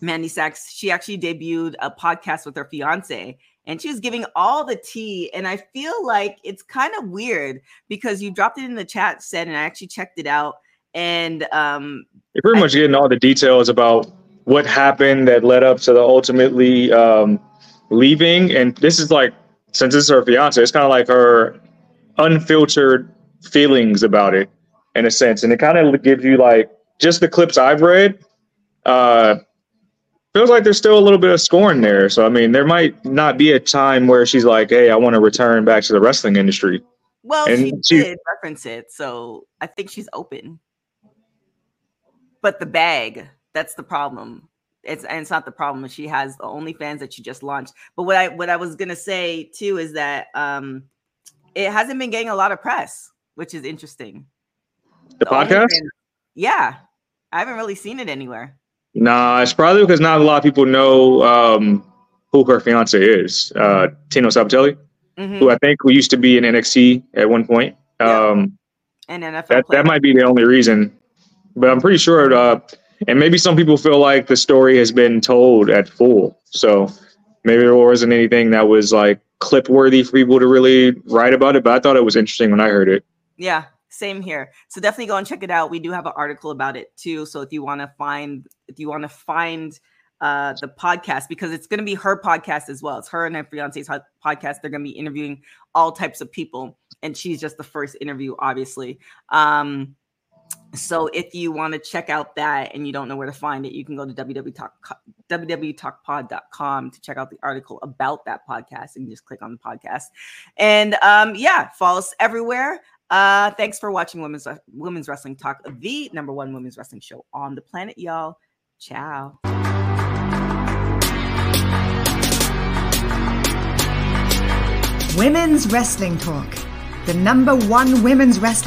Mandy Sacs, she actually debuted a podcast with her fiance and she was giving all the tea. And I feel like it's kind of weird because you dropped it in the chat said, and I actually checked it out. And um,
you're pretty I, much getting all the details about what happened that led up to the ultimately um, leaving. And this is like, since this is her fiance, it's kind of like her unfiltered feelings about it in a sense. And it kind of gives you like just the clips I've read. Uh, feels like there's still a little bit of scorn there. So I mean, there might not be a time where she's like, "Hey, I want to return back to the wrestling industry."
Well, and she, she did reference it, so I think she's open. But the bag, that's the problem. It's and it's not the problem. She has the OnlyFans that she just launched. But what I what I was gonna say too is that um it hasn't been getting a lot of press, which is interesting.
The, the podcast?
yeah. I haven't really seen it anywhere.
Nah, it's probably because not a lot of people know um, who her fiance is. Uh, Tino Sabbatelli, mm-hmm. who I think who used to be in NXT at one point. Um,
and NFL.
That, that might be the only reason, but I'm pretty sure. Uh, and maybe some people feel like the story has been told at full, so maybe there wasn't anything that was like clip worthy for people to really write about it. But I thought it was interesting when I heard it.
Yeah, same here. So definitely go and check it out. We do have an article about it too. So if you want to find, if you want to find uh, the podcast, because it's going to be her podcast as well. It's her and her fiance's podcast. They're going to be interviewing all types of people, and she's just the first interview, obviously. Um, so if you want to check out that and you don't know where to find it, you can go to www.talkpod.com to check out the article about that podcast and just click on the podcast. And um, yeah, follow us everywhere. Uh, thanks for watching Women's Women's Wrestling Talk, the number one women's wrestling show on the planet, y'all. Ciao.
Women's Wrestling Talk, the number one women's wrestling.